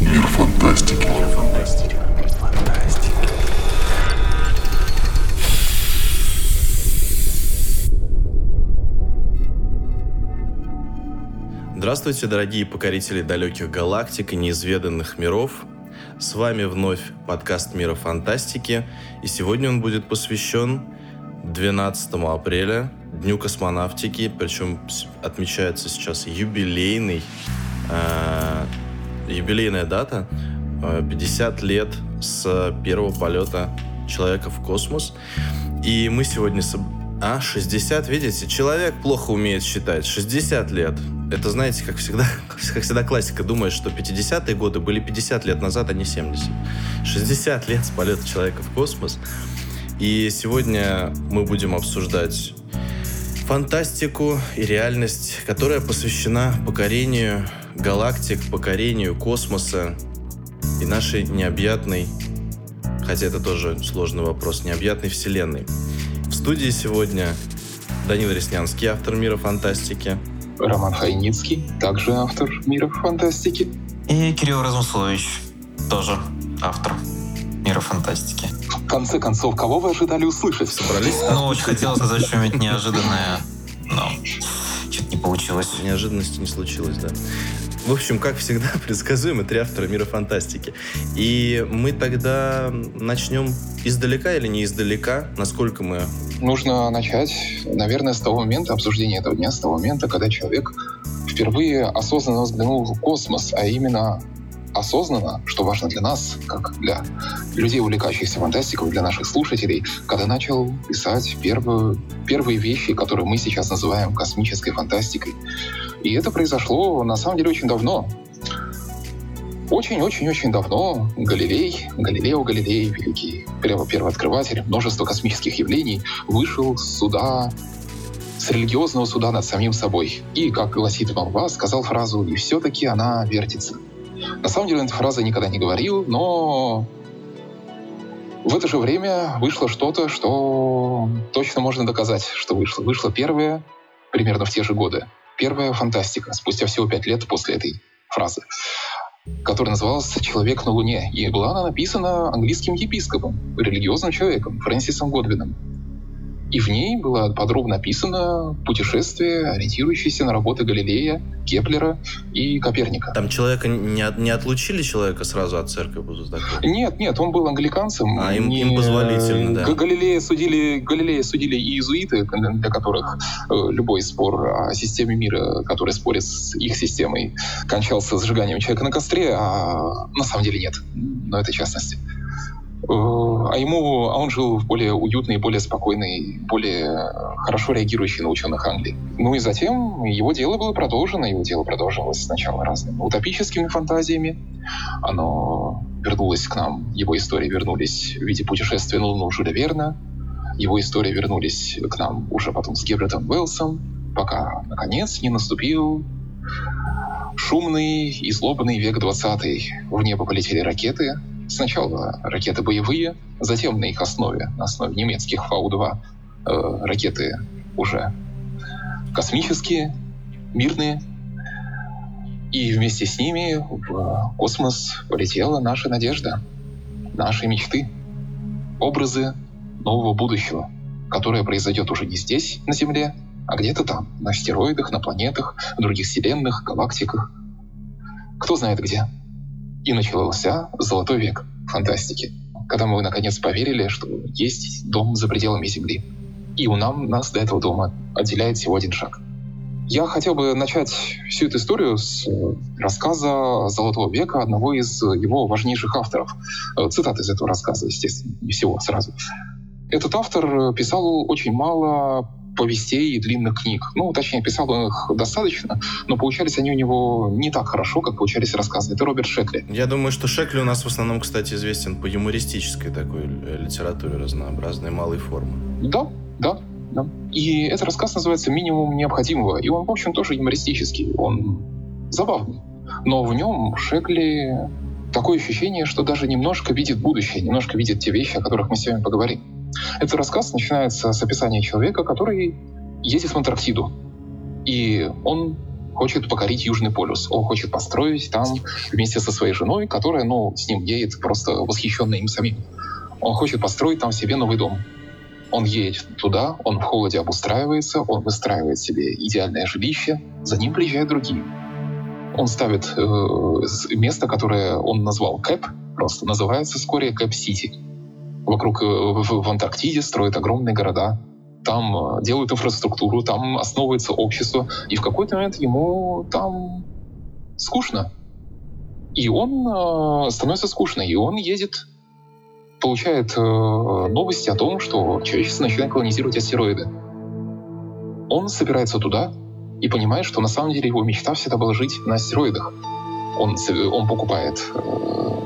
Мир фантастики. Мир фантастики. Здравствуйте, дорогие покорители далеких галактик и неизведанных миров. С вами вновь подкаст Мира фантастики, и сегодня он будет посвящен 12 апреля, Дню космонавтики, причем отмечается сейчас юбилейный, э, юбилейная дата, э, 50 лет с первого полета человека в космос. И мы сегодня... С... А, 60, видите? Человек плохо умеет считать. 60 лет. Это, знаете, как всегда, как всегда классика. Думаешь, что 50-е годы были 50 лет назад, а не 70. 60 лет с полета человека в космос. И сегодня мы будем обсуждать фантастику и реальность, которая посвящена покорению галактик, покорению космоса и нашей необъятной, хотя это тоже сложный вопрос, необъятной вселенной. В студии сегодня Данил Реснянский, автор мира фантастики. Роман Хайницкий, также автор мира фантастики. И Кирилл Размуслович, тоже автор мира фантастики. В конце концов, кого вы ожидали услышать? Собрались? Ну, очень хотелось сказать что-нибудь неожиданное, но что-то не получилось. Неожиданности не случилось, да. В общем, как всегда, предсказуемо три автора мира фантастики. И мы тогда начнем издалека или не издалека, насколько мы... Нужно начать, наверное, с того момента, обсуждения этого дня, с того момента, когда человек впервые осознанно взглянул в космос, а именно осознанно, что важно для нас, как для людей, увлекающихся фантастикой, для наших слушателей, когда начал писать первую, первые вещи, которые мы сейчас называем космической фантастикой. И это произошло, на самом деле, очень давно. Очень-очень-очень давно Галилей, Галилео Галилей, великий первооткрыватель, множество космических явлений, вышел с суда с религиозного суда над самим собой. И, как гласит вам вас, сказал фразу «И все-таки она вертится». На самом деле, эта фраза никогда не говорил, но в это же время вышло что-то, что точно можно доказать, что вышло. Вышло первое, примерно в те же годы, первая фантастика, спустя всего пять лет после этой фразы, которая называлась «Человек на Луне». И была она написана английским епископом, религиозным человеком, Фрэнсисом Годвином. И в ней было подробно описано путешествие, ориентирующееся на работы Галилея, Кеплера и Коперника. Там человека не, не отлучили человека сразу от церкви? Будут Нет, нет, он был англиканцем. А им, не... им позволительно, да. Галилея судили, Галилея судили и иезуиты, для которых э, любой спор о системе мира, который спорит с их системой, кончался сжиганием человека на костре, а на самом деле нет. Но это частности. Э, а ему, а он жил в более уютной, более спокойной, более хорошо реагирующей на ученых Англии. Ну и затем его дело было продолжено, его дело продолжилось сначала разными утопическими фантазиями, оно вернулось к нам, его истории вернулись в виде путешествия на Луну Жюля Верна, его истории вернулись к нам уже потом с Гебретом Уэллсом, пока, наконец, не наступил шумный и злобный век 20 В небо полетели ракеты, Сначала ракеты боевые, затем на их основе, на основе немецких Фау-2, э, ракеты уже космические, мирные. И вместе с ними в космос полетела наша надежда, наши мечты, образы нового будущего, которое произойдет уже не здесь, на Земле, а где-то там, на астероидах, на планетах, в других вселенных, галактиках. Кто знает где. И начался золотой век фантастики, когда мы наконец поверили, что есть дом за пределами Земли. И у нам, нас до этого дома отделяет всего один шаг. Я хотел бы начать всю эту историю с рассказа «Золотого века» одного из его важнейших авторов. Цитат из этого рассказа, естественно, не всего сразу. Этот автор писал очень мало повестей и длинных книг. Ну, точнее, писал он их достаточно, но получались они у него не так хорошо, как получались рассказы. Это Роберт Шекли. Я думаю, что Шекли у нас в основном, кстати, известен по юмористической такой литературе разнообразной малой формы. Да, да, да. И этот рассказ называется «Минимум необходимого», и он, в общем, тоже юмористический, он забавный. Но в нем Шекли такое ощущение, что даже немножко видит будущее, немножко видит те вещи, о которых мы сегодня поговорим. Этот рассказ начинается с описания человека, который едет в Антарктиду. И он хочет покорить Южный полюс. Он хочет построить там вместе со своей женой, которая, ну, с ним едет просто восхищенная им самим. Он хочет построить там себе новый дом. Он едет туда, он в холоде обустраивается, он выстраивает себе идеальное жилище, за ним приезжают другие. Он ставит э, место, которое он назвал Кэп, просто называется вскоре Кэп-Сити. Вокруг э, в, Антарктиде строят огромные города, там э, делают инфраструктуру, там основывается общество, и в какой-то момент ему там скучно. И он э, становится скучно, и он едет, получает э, новости о том, что человечество начинает колонизировать астероиды. Он собирается туда и понимает, что на самом деле его мечта всегда была жить на астероидах. Он, он покупает э,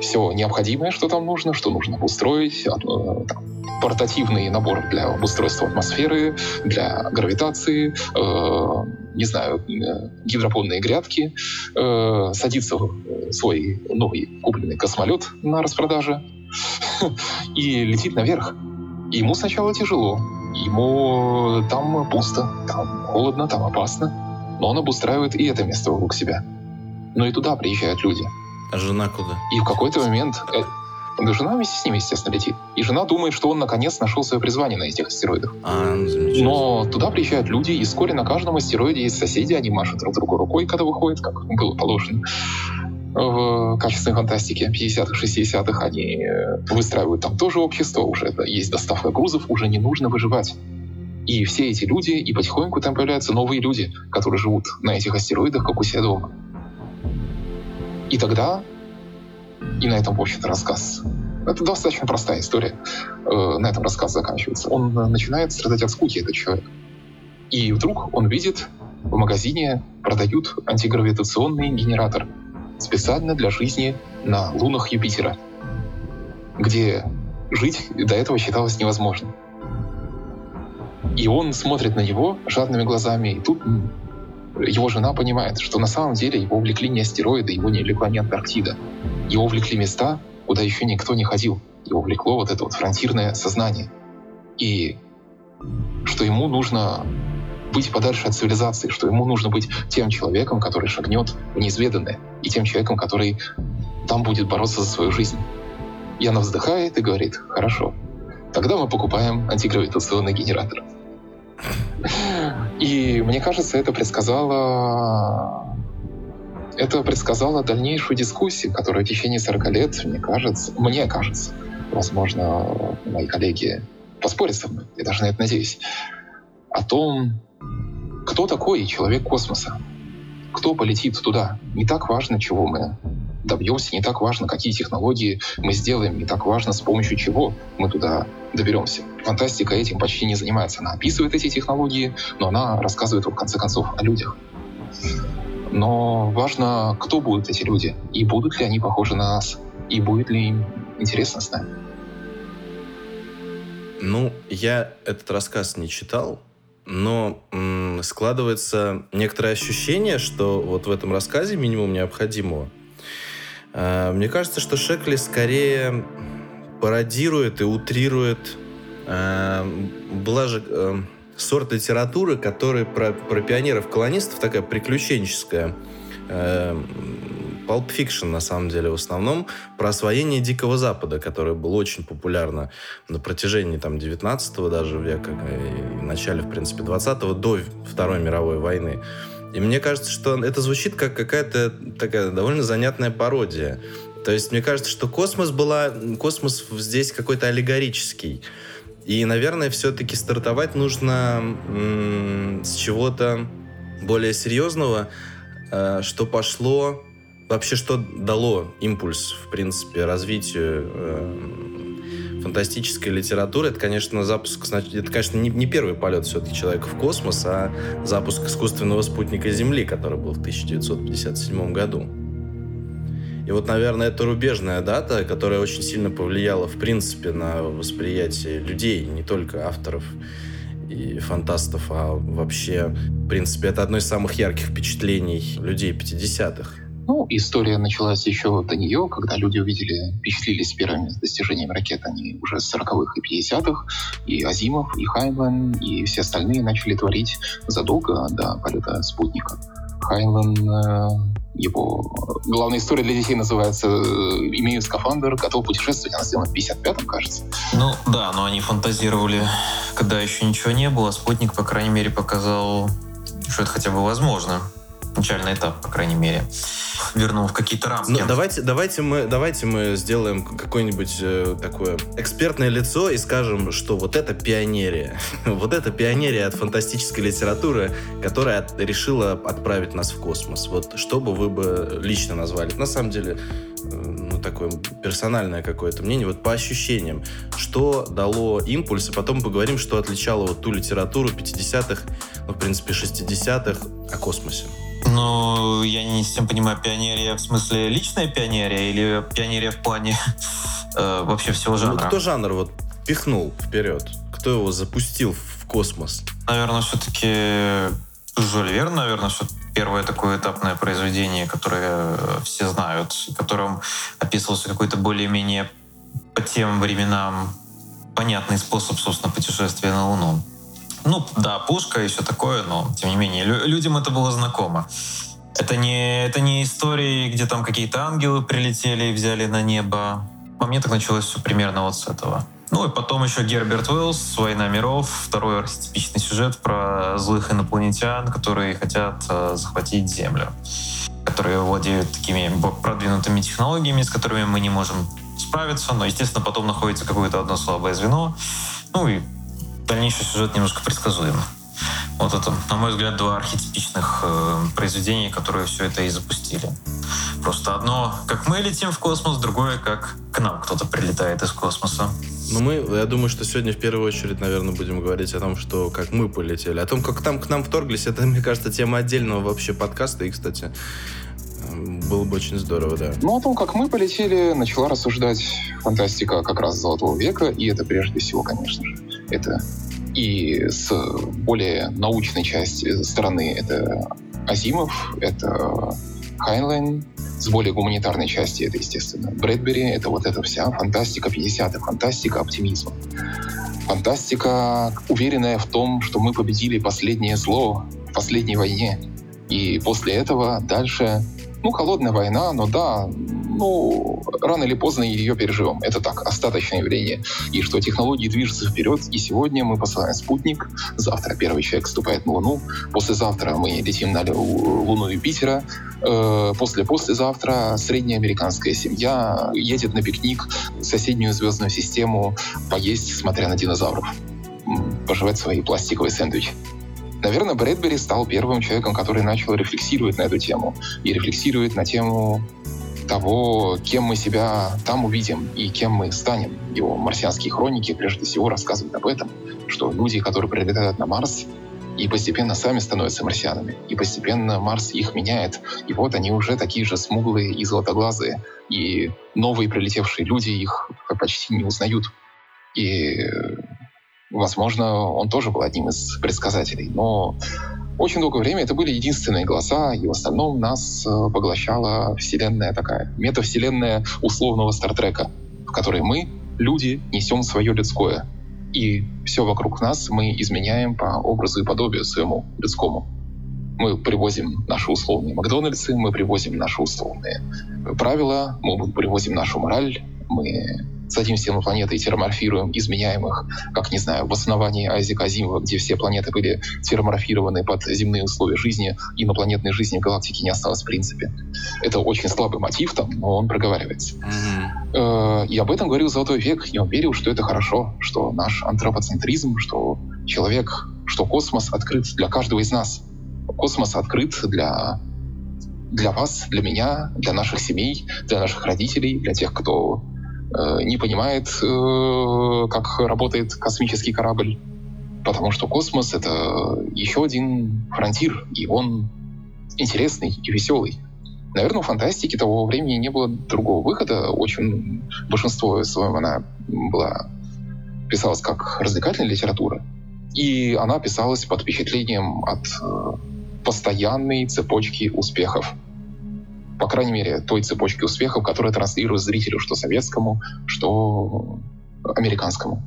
все необходимое, что там нужно, что нужно устроить, э, там, портативный набор для обустройства атмосферы, для гравитации, э, не знаю, э, гидропонные грядки, э, садится в свой новый купленный космолет на распродаже и летит наверх. Ему сначала тяжело, ему там пусто, там холодно, там опасно, но он обустраивает и это место вокруг себя. Но и туда приезжают люди. А жена куда? И в какой-то момент э, жена вместе с ним, естественно, летит. И жена думает, что он наконец нашел свое призвание на этих астероидах. А, ну, Но туда приезжают люди, и вскоре на каждом астероиде есть соседи, они машут друг другу рукой, когда выходят, как было положено в качественной фантастике 50-х, 60-х. Они э, выстраивают там тоже общество, уже есть доставка грузов, уже не нужно выживать. И все эти люди, и потихоньку там появляются новые люди, которые живут на этих астероидах, как у себя дома. И тогда и на этом, в общем-то, рассказ. Это достаточно простая история. Э, на этом рассказ заканчивается. Он э, начинает страдать от скуки, этот человек. И вдруг он видит, в магазине продают антигравитационный генератор специально для жизни на лунах Юпитера, где жить до этого считалось невозможным. И он смотрит на него жадными глазами, и тут его жена понимает, что на самом деле его увлекли не астероиды, его не увлекла не Антарктида. Его увлекли места, куда еще никто не ходил. Его увлекло вот это вот фронтирное сознание. И что ему нужно быть подальше от цивилизации, что ему нужно быть тем человеком, который шагнет в неизведанное, и тем человеком, который там будет бороться за свою жизнь. И она вздыхает и говорит, хорошо, тогда мы покупаем антигравитационный генератор. И мне кажется, это предсказало это предсказало дальнейшую дискуссию, которая в течение 40 лет, мне кажется, мне кажется, возможно, мои коллеги поспорят со мной, я даже на это надеюсь, о том, кто такой человек космоса, кто полетит туда. Не так важно, чего мы добьемся, не так важно, какие технологии мы сделаем, не так важно, с помощью чего мы туда доберемся. Фантастика этим почти не занимается. Она описывает эти технологии, но она рассказывает, в конце концов, о людях. Но важно, кто будут эти люди, и будут ли они похожи на нас, и будет ли им интересно с нами. Ну, я этот рассказ не читал, но м- складывается некоторое ощущение, что вот в этом рассказе минимум необходимого. Э, мне кажется, что Шекли скорее пародирует и утрирует. Э, была же э, сорт литературы, который про, про пионеров-колонистов такая приключенческая. Pulp Fiction, на самом деле, в основном, про освоение Дикого Запада, которое было очень популярно на протяжении там, 19 даже века и в начале, в принципе, 20-го, до Второй мировой войны. И мне кажется, что это звучит как какая-то такая довольно занятная пародия. То есть мне кажется, что космос была... Космос здесь какой-то аллегорический. И, наверное, все-таки стартовать нужно м- с чего-то более серьезного, э, что пошло, вообще что дало импульс, в принципе, развитию э, фантастической литературы. Это, конечно, запуск, это, конечно, не, не первый полет все-таки человека в космос, а запуск искусственного спутника Земли, который был в 1957 году. И вот, наверное, это рубежная дата, которая очень сильно повлияла, в принципе, на восприятие людей, не только авторов и фантастов, а вообще, в принципе, это одно из самых ярких впечатлений людей 50-х. Ну, история началась еще до нее, когда люди увидели, впечатлились первыми достижениями ракет. Они уже с 40-х и 50-х. И Азимов, и Хайнлен, и все остальные начали творить задолго до полета спутника. Хайнлен, э, его главная история для детей называется «Имею скафандр, готов путешествовать». Она сделана в 55-м, кажется. Ну да, но они фантазировали, когда еще ничего не было. Спутник, по крайней мере, показал, что это хотя бы возможно. Начальный этап, по крайней мере вернул в какие-то рамки. Ну, давайте, давайте, мы, давайте мы сделаем какое-нибудь э, такое экспертное лицо и скажем, что вот это пионерия. вот это пионерия от фантастической литературы, которая от, решила отправить нас в космос. Вот что бы вы бы лично назвали? На самом деле, э, ну, такое персональное какое-то мнение, вот по ощущениям, что дало импульс, и потом поговорим, что отличало вот ту литературу 50-х, ну, в принципе, 60-х о космосе. Ну, я не совсем понимаю, пионерия в смысле личная пионерия или пионерия в плане э, вообще всего ну, жанра? Ну, кто жанр вот пихнул вперед? Кто его запустил в космос? Наверное, все-таки Жюль Верн, наверное, что первое такое этапное произведение, которое все знают, которым описывался какой-то более-менее по тем временам понятный способ, собственно, путешествия на Луну. Ну, да, пушка и все такое, но, тем не менее, людям это было знакомо. Это не, это не истории, где там какие-то ангелы прилетели и взяли на небо. По мне так началось все примерно вот с этого. Ну и потом еще Герберт Уэллс «Война миров», второй архетипичный сюжет про злых инопланетян, которые хотят э, захватить Землю, которые владеют такими продвинутыми технологиями, с которыми мы не можем справиться, но, естественно, потом находится какое-то одно слабое звено. Ну и дальнейший сюжет немножко предсказуем. Вот это, на мой взгляд, два архетипичных э, произведения, которые все это и запустили. Просто одно, как мы летим в космос, другое, как к нам кто-то прилетает из космоса. Ну, мы, я думаю, что сегодня в первую очередь, наверное, будем говорить о том, что как мы полетели. О том, как там к нам вторглись, это, мне кажется, тема отдельного вообще подкаста. И, кстати, было бы очень здорово, да. Ну, о том, как мы полетели, начала рассуждать фантастика как раз Золотого века, и это прежде всего, конечно же, это и с более научной части стороны это Азимов, это Хайнлайн, с более гуманитарной части это, естественно, Брэдбери, это вот эта вся фантастика 50-х, фантастика оптимизма. Фантастика, уверенная в том, что мы победили последнее зло в последней войне. И после этого дальше ну, холодная война, но да, ну, рано или поздно ее переживем. Это так, остаточное явление. И что технологии движутся вперед, и сегодня мы посылаем спутник, завтра первый человек вступает на Луну, послезавтра мы летим на Луну Юпитера, э, после-послезавтра средняя американская семья едет на пикник в соседнюю звездную систему поесть, смотря на динозавров, пожевать свои пластиковые сэндвичи. Наверное, Брэдбери стал первым человеком, который начал рефлексировать на эту тему. И рефлексирует на тему того, кем мы себя там увидим и кем мы станем. Его марсианские хроники прежде всего рассказывают об этом, что люди, которые прилетают на Марс, и постепенно сами становятся марсианами. И постепенно Марс их меняет. И вот они уже такие же смуглые и золотоглазые. И новые прилетевшие люди их почти не узнают. И Возможно, он тоже был одним из предсказателей, но очень долгое время это были единственные голоса, и в остальном нас э, поглощала вселенная такая, метавселенная условного Стартрека, в которой мы, люди, несем свое людское. И все вокруг нас мы изменяем по образу и подобию своему людскому. Мы привозим наши условные Макдональдсы, мы привозим наши условные правила, мы привозим нашу мораль, мы садимся на планеты и изменяем их, как, не знаю, в основании Айзека Азимова, где все планеты были терраморфированы под земные условия жизни, инопланетной жизни в галактике не осталось в принципе. Это очень слабый мотив там, но он проговаривается. Mm-hmm. И об этом говорил Золотой век, и он верил, что это хорошо, что наш антропоцентризм, что человек, что космос открыт для каждого из нас. Космос открыт для для вас, для меня, для наших семей, для наших родителей, для тех, кто не понимает, э, как работает космический корабль. Потому что космос — это еще один фронтир, и он интересный и веселый. Наверное, у фантастики того времени не было другого выхода. Очень большинство своем она была писалась как развлекательная литература. И она писалась под впечатлением от э, постоянной цепочки успехов. По крайней мере, той цепочки успехов, которая транслирует зрителю что советскому, что американскому.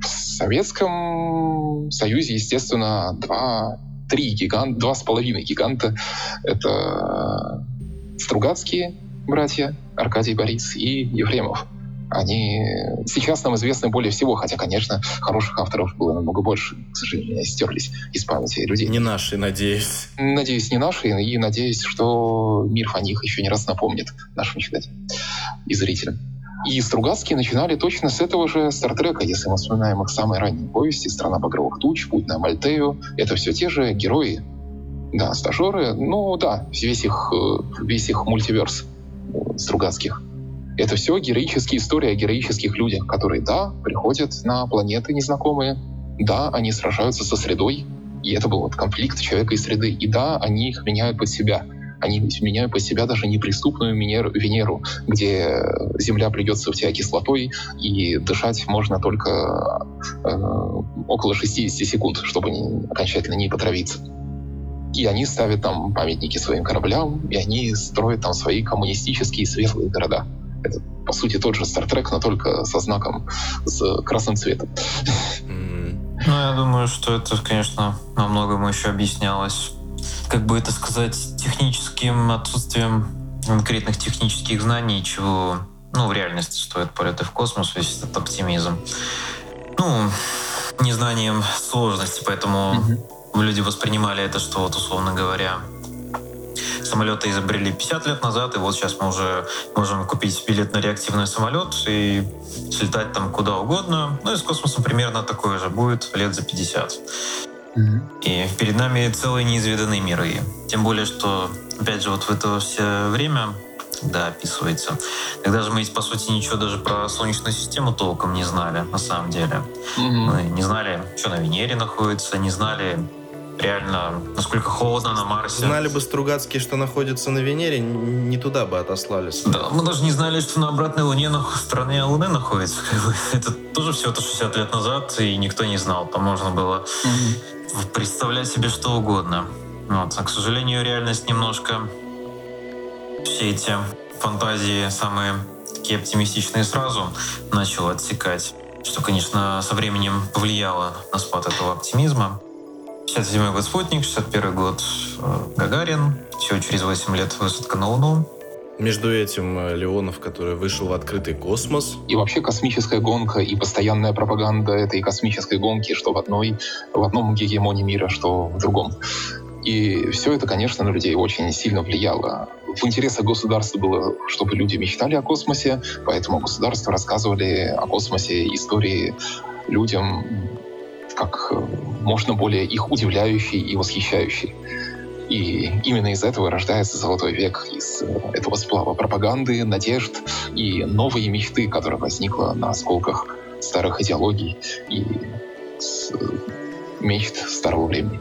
В Советском Союзе, естественно, два, три гиганта, два с половиной гиганта. Это Стругацкие братья, Аркадий Борис и Ефремов. Они сейчас нам известны более всего, хотя, конечно, хороших авторов было намного больше. К сожалению, стерлись из памяти людей. Не наши, надеюсь. Надеюсь, не наши, и надеюсь, что мир о них еще не раз напомнит нашим читателям и зрителям. И Стругацкие начинали точно с этого же Стартрека, если мы вспоминаем их самые ранние повести «Страна багровых туч», «Путь на Мальтею». Это все те же герои, да, стажеры. Ну да, весь их, э, весь их мультиверс э, Стругацких. Это все героические истории о героических людях, которые, да, приходят на планеты незнакомые, да, они сражаются со средой, и это был вот конфликт человека и среды, и да, они их меняют под себя. Они меняют под себя даже неприступную Венеру, где Земля плюется в тебя кислотой, и дышать можно только э, около 60 секунд, чтобы не, окончательно не потравиться. И они ставят там памятники своим кораблям, и они строят там свои коммунистические светлые города. Это, по сути, тот же Trek, но только со знаком с красным цветом. Ну, я думаю, что это, конечно, во многом еще объяснялось, как бы это сказать, техническим отсутствием конкретных технических знаний, чего, ну, в реальности стоит полеты в космос, весь этот оптимизм. Ну, незнанием сложности, поэтому mm-hmm. люди воспринимали это, что вот, условно говоря, Самолеты изобрели 50 лет назад, и вот сейчас мы уже можем купить билет на реактивный самолет и слетать там куда угодно. Ну и с космосом примерно такое же будет лет за 50. И перед нами целый неизведанный мир. И тем более, что, опять же, вот в это все время да, описывается. Тогда же мы, по сути, ничего даже про Солнечную систему толком не знали, на самом деле. Mm-hmm. Мы не знали, что на Венере находится, не знали, реально, насколько холодно на Марсе. Знали бы Стругацкие, что находится на Венере, не туда бы отослались. Да, мы даже не знали, что на обратной Луне на стороне Луны находится. Это тоже всего-то 60 лет назад, и никто не знал. Там можно было mm-hmm. представлять себе что угодно. Вот. А, к сожалению, реальность немножко все эти фантазии самые такие оптимистичные сразу начала отсекать. Что, конечно, со временем повлияло на спад этого оптимизма. 67 год спутник, 61 год Гагарин, всего через 8 лет высадка на Луну. Между этим э, Леонов, который вышел в открытый космос. И вообще космическая гонка и постоянная пропаганда этой космической гонки, что в одной, в одном гегемоне мира, что в другом. И все это, конечно, на людей очень сильно влияло. В интересах государства было, чтобы люди мечтали о космосе, поэтому государство рассказывали о космосе истории людям как э, можно более их удивляющий и восхищающий. И именно из этого рождается золотой век, из э, этого сплава пропаганды, надежд и новой мечты, которая возникла на осколках старых идеологий и э, мечт старого времени.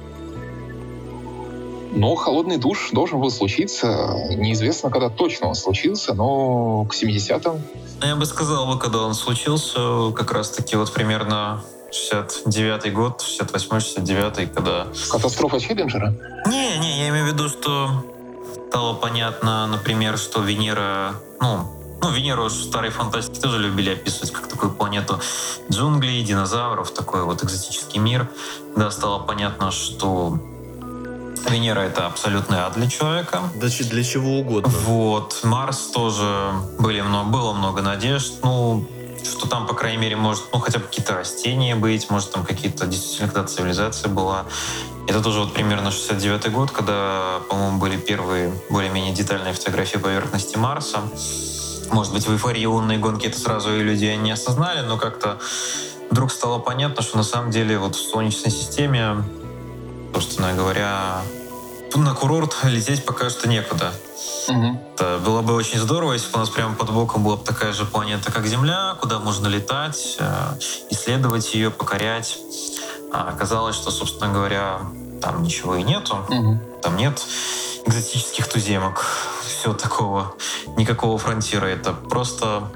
Но холодный душ должен был случиться. Неизвестно, когда точно он случился, но к 70-м. Я бы сказал, когда он случился, как раз-таки вот примерно 69 год, 68-69, когда... Катастрофа Челленджера? Не, не, я имею в виду, что стало понятно, например, что Венера, ну, ну, Венеру в старой фантастике тоже любили описывать как такую планету джунглей, динозавров, такой вот экзотический мир. Когда стало понятно, что Венера — это абсолютный ад для человека. Да для чего угодно. Вот. Марс тоже были много, было много надежд. Ну, что там, по крайней мере, может, ну, хотя бы какие-то растения быть, может, там какие-то, действительно, когда цивилизация была. Это тоже вот примерно 69 год, когда, по-моему, были первые более-менее детальные фотографии поверхности Марса. Может быть, в эйфории лунной гонки это сразу и люди не осознали, но как-то вдруг стало понятно, что на самом деле вот в Солнечной системе, собственно говоря, на курорт лететь пока что некуда. Угу. Это было бы очень здорово, если бы у нас прямо под боком была бы такая же планета, как Земля, куда можно летать, э, исследовать ее, покорять. А оказалось, что, собственно говоря, там ничего и нету. Угу. Там нет экзотических туземок, все такого, никакого фронтира. Это просто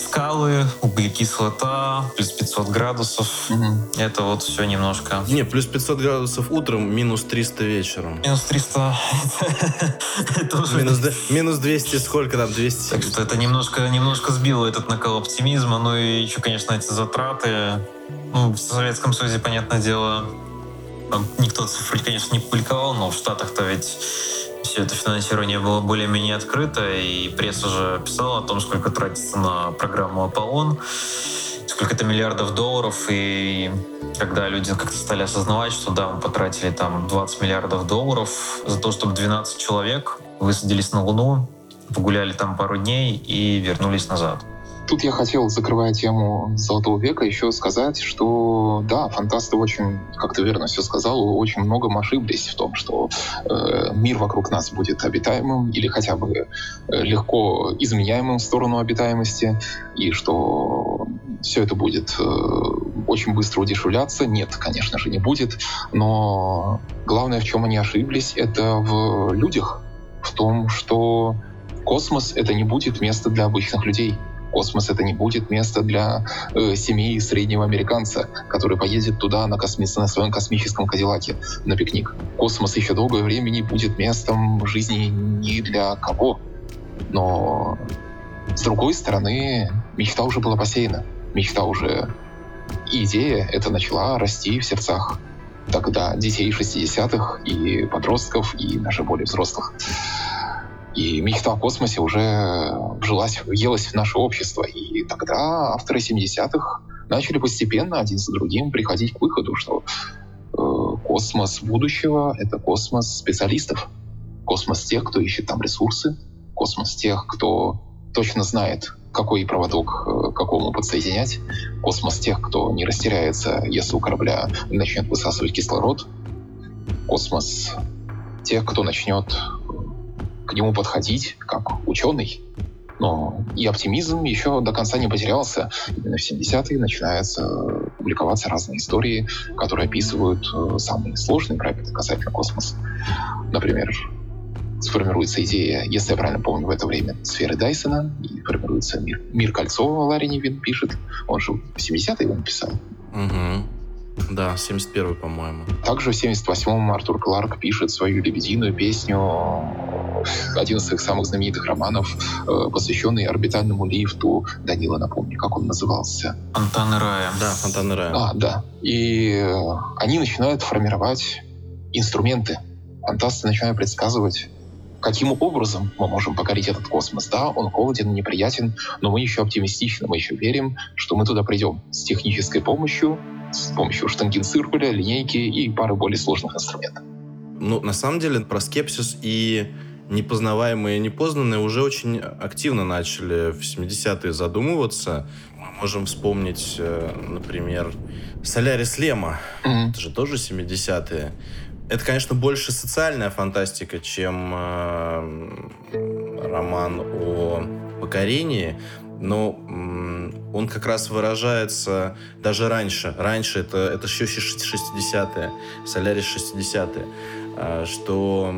скалы, углекислота, плюс 500 градусов. Мгм. Это вот все немножко... Не, плюс 500 градусов утром, минус 300 вечером. Минус 300. Это уже... Минус, д- минус 200 сколько там? 200? Так что это немножко, немножко сбило этот накал оптимизма. Ну и еще, конечно, эти затраты. Ну, в Советском Союзе, понятное дело, там никто цифры, конечно, не публиковал, но в Штатах-то ведь все это финансирование было более-менее открыто, и пресса уже писала о том, сколько тратится на программу «Аполлон», сколько-то миллиардов долларов, и когда люди как-то стали осознавать, что да, мы потратили там 20 миллиардов долларов за то, чтобы 12 человек высадились на Луну, погуляли там пару дней и вернулись назад. Тут я хотел, закрывая тему Золотого века, еще сказать, что да, фантасты очень, как ты верно все сказал, очень многом ошиблись в том, что э, мир вокруг нас будет обитаемым или хотя бы э, легко изменяемым в сторону обитаемости, и что все это будет э, очень быстро удешевляться. Нет, конечно же, не будет, но главное, в чем они ошиблись, это в людях, в том, что космос — это не будет место для обычных людей. Космос это не будет место для э, семьи среднего американца, который поедет туда на, косми... на своем космическом Кадиллаке на пикник. Космос еще долгое время не будет местом жизни ни для кого. Но с другой стороны, мечта уже была посеяна. Мечта уже... Идея это начала расти в сердцах тогда детей 60-х и подростков, и даже более взрослых. И мечта о космосе уже вжилась, въелась в наше общество. И тогда авторы 70-х начали постепенно один за другим приходить к выходу, что э, космос будущего — это космос специалистов. Космос тех, кто ищет там ресурсы. Космос тех, кто точно знает, какой проводок э, к какому подсоединять. Космос тех, кто не растеряется, если у корабля начнет высасывать кислород. Космос тех, кто начнет к нему подходить как ученый. Но и оптимизм еще до конца не потерялся. Именно в 70-е начинаются публиковаться разные истории, которые описывают э, самые сложные проекты касательно космоса. Например, сформируется идея, если я правильно помню, в это время сферы Дайсона, и формируется мир, мир кольцо, Ларри Невин пишет. Он же в 70-е его написал. Угу. Да, 71 по-моему. Также в 78-м Артур Кларк пишет свою лебединую песню, один из своих самых знаменитых романов, э, посвященный орбитальному лифту. Данила, напомни, как он назывался? Фонтаны рая. Да, фонтаны рая. А, да. И э, они начинают формировать инструменты. Фантасты начинают предсказывать, каким образом мы можем покорить этот космос. Да, он холоден, неприятен, но мы еще оптимистичны, мы еще верим, что мы туда придем с технической помощью, с помощью штангенциркуля, линейки и пары более сложных инструментов. Ну, на самом деле, про скепсис и непознаваемые и непознанные уже очень активно начали в 70-е задумываться. Мы можем вспомнить, э, например, Солярис Лема. Мгм. Это же тоже 70-е. Это, конечно, больше социальная фантастика, чем э, роман о покорении, но м, он как раз выражается даже раньше. Раньше это, это еще 60-е, Солярис 60-е, а, что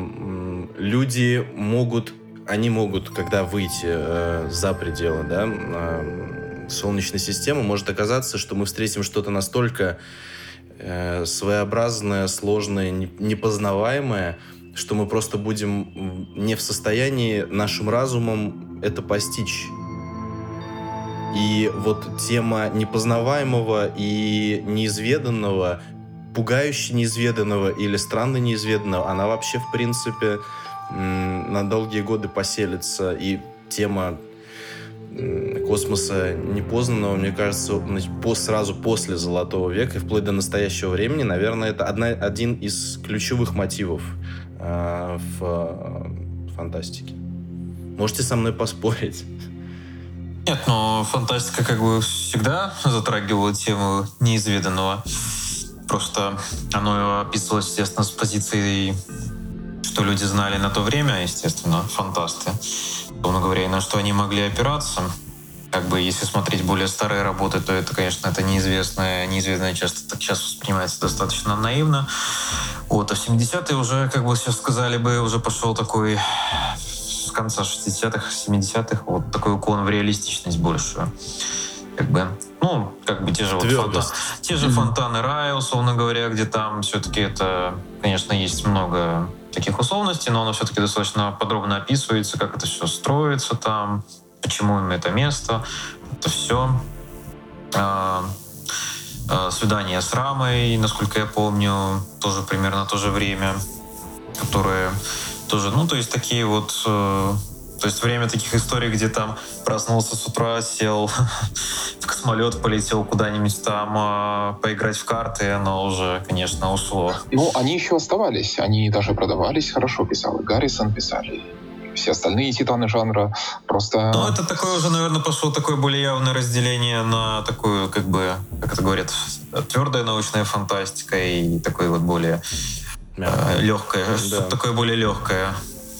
люди могут, они могут, когда выйти э, за пределы да, Солнечной системы, может оказаться, что мы встретим что-то настолько э, своеобразное, сложное, не- непознаваемое, что мы просто будем не в состоянии нашим разумом это постичь. И вот тема непознаваемого и неизведанного, пугающе неизведанного или странно неизведанного, она вообще, в принципе, на долгие годы поселится. И тема космоса непознанного, мне кажется, сразу после Золотого века и вплоть до настоящего времени, наверное, это одна, один из ключевых мотивов э, в э, фантастике. Можете со мной поспорить? Нет, но фантастика как бы всегда затрагивала тему неизведанного. Просто оно описывалось, естественно, с позиции, что люди знали на то время, естественно, фантасты. Условно говоря, на что они могли опираться. Как бы, если смотреть более старые работы, то это, конечно, это неизвестное, неизведанное часто так сейчас воспринимается достаточно наивно. Вот, а в 70-е уже, как бы сейчас сказали бы, уже пошел такой конца 60-х, 70-х, вот такой уклон в реалистичность большую. Как бы, ну, как бы те же, вот фонтаны, те же фонтаны рая, условно говоря, где там все-таки это, конечно, есть много таких условностей, но оно все-таки достаточно подробно описывается, как это все строится там, почему им это место, это все. А, а, свидание с Рамой, насколько я помню, тоже примерно то же время, которые тоже, ну, то есть такие вот э, то есть время таких историй, где там проснулся с утра, сел в космолет, полетел куда-нибудь там э, поиграть в карты, оно уже, конечно, ушло. Ну, они еще оставались. Они даже продавались хорошо, писал. Гаррисон писали все остальные титаны жанра просто... Ну, это такое уже, наверное, пошло такое более явное разделение на такую, как бы, как это говорят, твердая научная фантастика и такое вот более э, легкое, да. такое более легкое.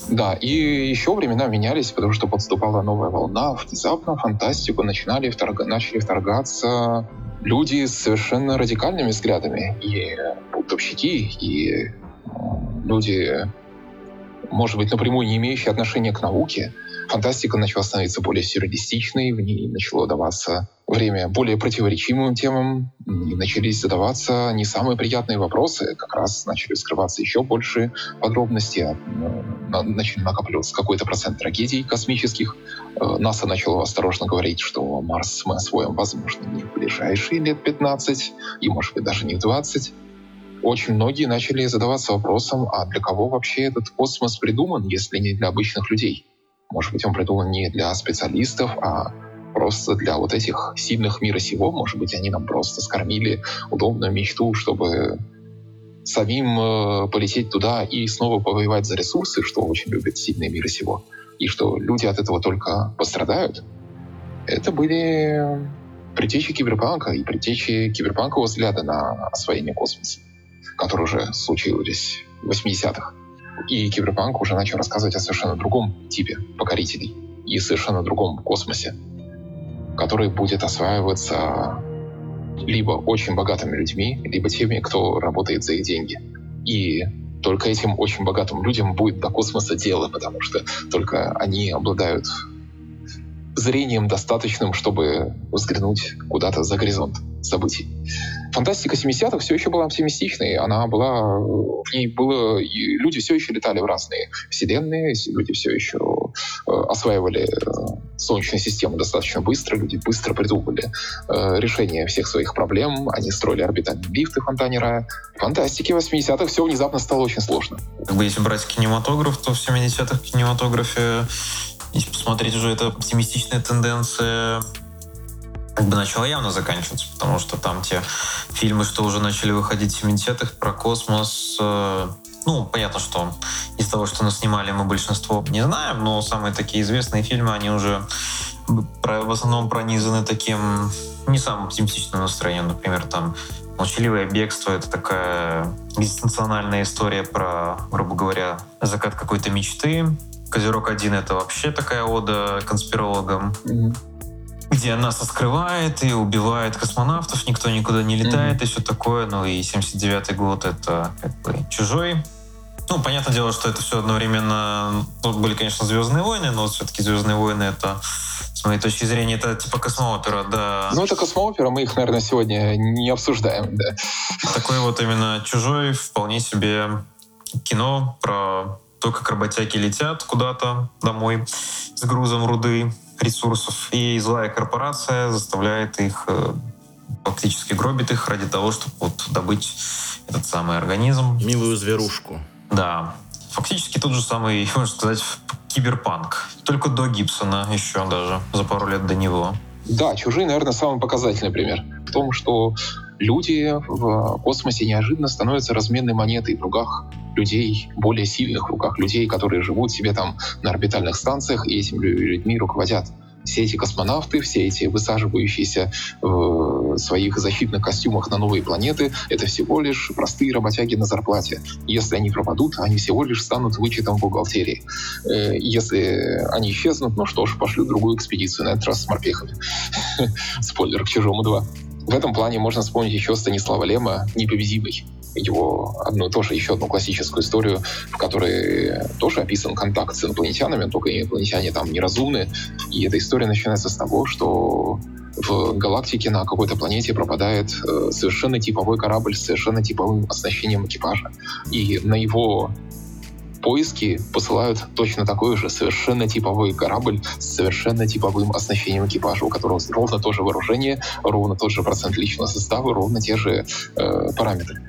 Да, и еще времена менялись, потому что подступала новая волна. Внезапно фантастику начинали вторг... начали вторгаться люди с совершенно радикальными взглядами. И бунтовщики, и люди, может быть, напрямую не имеющие отношения к науке. Фантастика начала становиться более сюрреалистичной, в ней начало даваться время более противоречивым темам, и начались задаваться не самые приятные вопросы, как раз начали скрываться еще больше подробностей, а, начали накапливаться какой-то процент трагедий космических. Э, НАСА начало осторожно говорить, что Марс мы освоим, возможно, не в ближайшие лет 15, и, может быть, даже не в 20 очень многие начали задаваться вопросом, а для кого вообще этот космос придуман, если не для обычных людей? Может быть, он придуман не для специалистов, а просто для вот этих сильных мира сего, может быть, они нам просто скормили удобную мечту, чтобы самим э, полететь туда и снова повоевать за ресурсы, что очень любят сильные мира сего, и что люди от этого только пострадают. Это были предтечи киберпанка и предтечи киберпанкового взгляда на освоение космоса, которые уже случились в 80-х. И киберпанк уже начал рассказывать о совершенно другом типе покорителей и совершенно другом космосе, который будет осваиваться либо очень богатыми людьми, либо теми, кто работает за их деньги. И только этим очень богатым людям будет до космоса дело, потому что только они обладают зрением достаточным, чтобы взглянуть куда-то за горизонт событий. Фантастика 70-х все еще была оптимистичной. Она была... В ней было... Люди все еще летали в разные вселенные, люди все еще э, осваивали э, Солнечную систему достаточно быстро, люди быстро придумывали э, решение всех своих проблем, они строили орбитальные лифты в фонтане. В фантастике 80-х все внезапно стало очень сложно. Как бы если брать кинематограф, то в 70-х в кинематографе, если посмотреть уже, это оптимистичная тенденция как бы начала явно заканчиваться, потому что там те фильмы, что уже начали выходить в 70-х про космос, э, ну, понятно, что из того, что нас снимали, мы большинство не знаем, но самые такие известные фильмы, они уже в основном пронизаны таким не самым оптимистичным настроением. Например, там «Молчаливое бегство» — это такая экзистенциональная история про, грубо говоря, закат какой-то мечты. «Козерог-1» — это вообще такая ода конспирологам. Mm-hmm где НАСА скрывает и убивает космонавтов, никто никуда не летает mm-hmm. и все такое. Ну и 79-й год — это как бы чужой. Ну, понятное дело, что это все одновременно... Тут были, конечно, «Звездные войны», но все-таки «Звездные войны» — это, с моей точки зрения, это типа космоопера, да. Ну, это космоопера, мы их, наверное, сегодня не обсуждаем, да. Такой вот именно чужой, вполне себе кино про то, как работяги летят куда-то домой с грузом руды, ресурсов. И злая корпорация заставляет их э, фактически гробит их ради того, чтобы вот добыть этот самый организм. Милую зверушку. Да. Фактически тот же самый, можно сказать, киберпанк. Только до Гибсона еще даже, за пару лет до него. Да, «Чужие», наверное, самый показательный пример. В том, что люди в космосе неожиданно становятся разменной монетой в руках людей более сильных, в руках людей, которые живут себе там на орбитальных станциях и этими людьми руководят все эти космонавты, все эти высаживающиеся в своих защитных костюмах на новые планеты, это всего лишь простые работяги на зарплате. Если они пропадут, они всего лишь станут вычетом в бухгалтерии. Э, если они исчезнут, ну что ж, пошлю другую экспедицию, на этот раз с морпехами. Спойлер к «Чужому 2». В этом плане можно вспомнить еще Станислава Лема «Непобедимый». Его одну, тоже еще одну классическую историю, в которой тоже описан контакт с инопланетянами, только инопланетяне там неразумны. И эта история начинается с того, что в галактике на какой-то планете пропадает э, совершенно типовой корабль с совершенно типовым оснащением экипажа. И на его поиски посылают точно такой же совершенно типовой корабль с совершенно типовым оснащением экипажа, у которого ровно то же вооружение, ровно тот же процент личного состава, ровно те же э, параметры.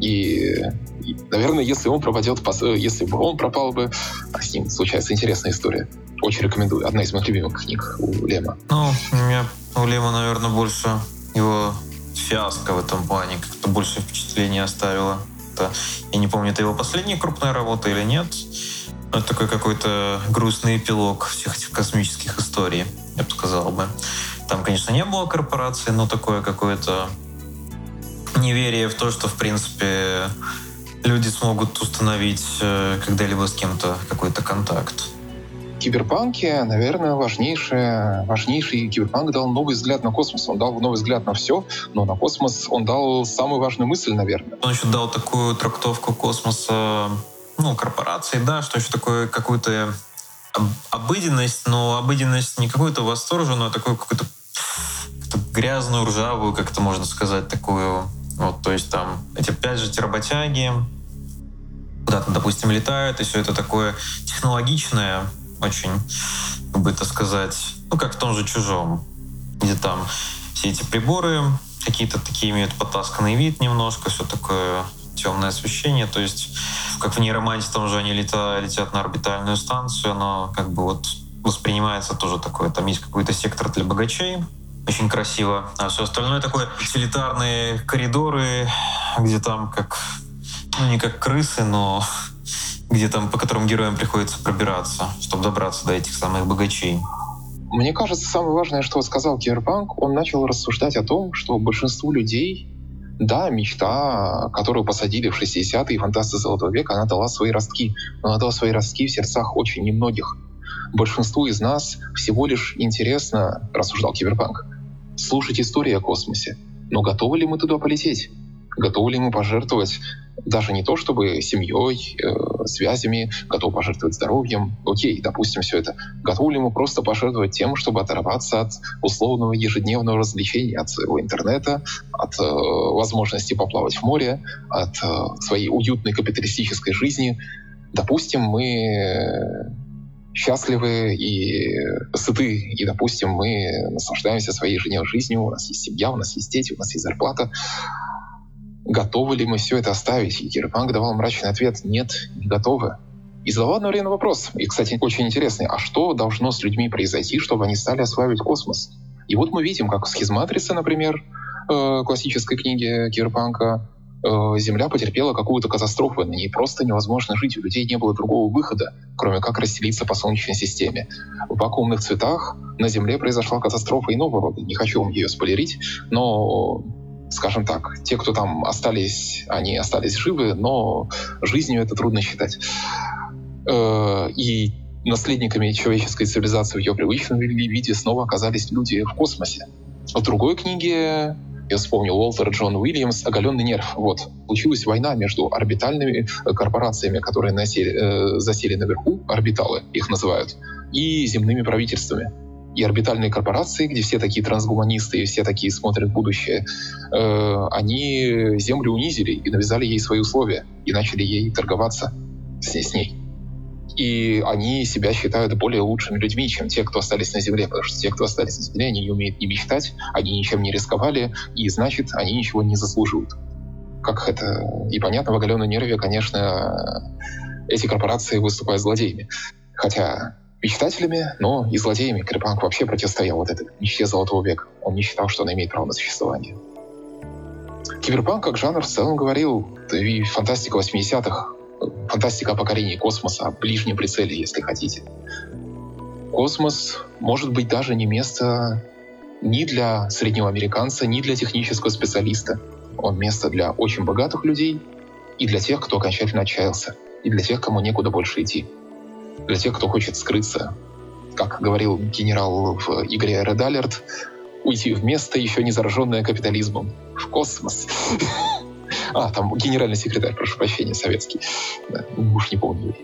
И, и, наверное, если он пропадет, если бы он пропал бы, а с ним случается интересная история. Очень рекомендую. Одна из моих любимых книг у Лема. Ну, у у Лема, наверное, больше его фиаско в этом плане как-то больше впечатления оставило это, я не помню, это его последняя крупная работа или нет. Но это такой какой-то грустный эпилог всех этих космических историй, я бы сказал бы. Там, конечно, не было корпорации, но такое какое-то неверие в то, что, в принципе, люди смогут установить э, когда-либо с кем-то какой-то контакт киберпанке, наверное, важнейшее, важнейший киберпанк дал новый взгляд на космос. Он дал новый взгляд на все, но на космос он дал самую важную мысль, наверное. Он еще дал такую трактовку космоса, ну, корпорации, да, что еще такое какую-то обыденность, но обыденность не какую-то восторженную, а такую какую-то грязную, ржавую, как это можно сказать, такую. Вот, то есть там эти опять же работяги куда-то, допустим, летают, и все это такое технологичное, очень, как бы это сказать, ну, как в том же «Чужом», где там все эти приборы какие-то такие имеют потасканный вид немножко, все такое темное освещение, то есть как в нейроманте том же они летают, летят на орбитальную станцию, но как бы вот воспринимается тоже такое, там есть какой-то сектор для богачей, очень красиво. А все остальное такое утилитарные коридоры, где там как, ну не как крысы, но где там, по которым героям приходится пробираться, чтобы добраться до этих самых богачей. Мне кажется, самое важное, что сказал Киберпанк, он начал рассуждать о том, что большинству людей, да, мечта, которую посадили в 60-е фантасты Золотого века, она дала свои ростки, но она дала свои ростки в сердцах очень немногих. Большинству из нас всего лишь интересно, рассуждал Киберпанк, слушать истории о космосе. Но готовы ли мы туда полететь? Готовы ли мы пожертвовать даже не то чтобы семьей, э, связями, готов пожертвовать здоровьем. Окей, допустим, все это. Готов ли мы просто пожертвовать тем, чтобы оторваться от условного ежедневного развлечения, от своего интернета, от э, возможности поплавать в море, от э, своей уютной капиталистической жизни. Допустим, мы счастливы и сыты, и, допустим, мы наслаждаемся своей ежедневной жизнью, у нас есть семья, у нас есть дети, у нас есть зарплата, готовы ли мы все это оставить? И Кирпанк давал мрачный ответ «нет, не готовы». И задавал одновременно вопрос, и, кстати, очень интересный, а что должно с людьми произойти, чтобы они стали осваивать космос? И вот мы видим, как в «Схизматрице», например, э, классической книге Кирпанка, э, Земля потерпела какую-то катастрофу, на ней просто невозможно жить, у людей не было другого выхода, кроме как расселиться по Солнечной системе. В вакуумных цветах на Земле произошла катастрофа иного рода. Не хочу вам ее спойлерить, но скажем так, те, кто там остались, они остались живы, но жизнью это трудно считать. Э, и наследниками человеческой цивилизации в ее привычном виде снова оказались люди в космосе. В другой книге я вспомнил Уолтер Джон Уильямс «Оголенный нерв». Вот. Случилась война между орбитальными корпорациями, которые насели, э, засели наверху, орбиталы их называют, и земными правительствами и орбитальные корпорации, где все такие трансгуманисты и все такие смотрят будущее, э, они Землю унизили и навязали ей свои условия и начали ей торговаться с, с ней. И они себя считают более лучшими людьми, чем те, кто остались на Земле, потому что те, кто остались на Земле, они не умеют не мечтать, они ничем не рисковали, и значит, они ничего не заслуживают. Как это и понятно, в оголенной нерве, конечно, эти корпорации выступают злодеями. Хотя мечтателями, но и злодеями. Киберпанк вообще противостоял вот этой мечте Золотого века. Он не считал, что она имеет право на существование. Киберпанк как жанр в целом говорил, и фантастика 80-х, фантастика о покорении космоса, о ближнем прицеле, если хотите. Космос может быть даже не место ни для среднего американца, ни для технического специалиста. Он место для очень богатых людей и для тех, кто окончательно отчаялся, и для тех, кому некуда больше идти для тех, кто хочет скрыться. Как говорил генерал в игре Red Alert, уйти в место, еще не зараженное капитализмом. В космос. А, там генеральный секретарь, прошу прощения, советский. Да, уж не помню.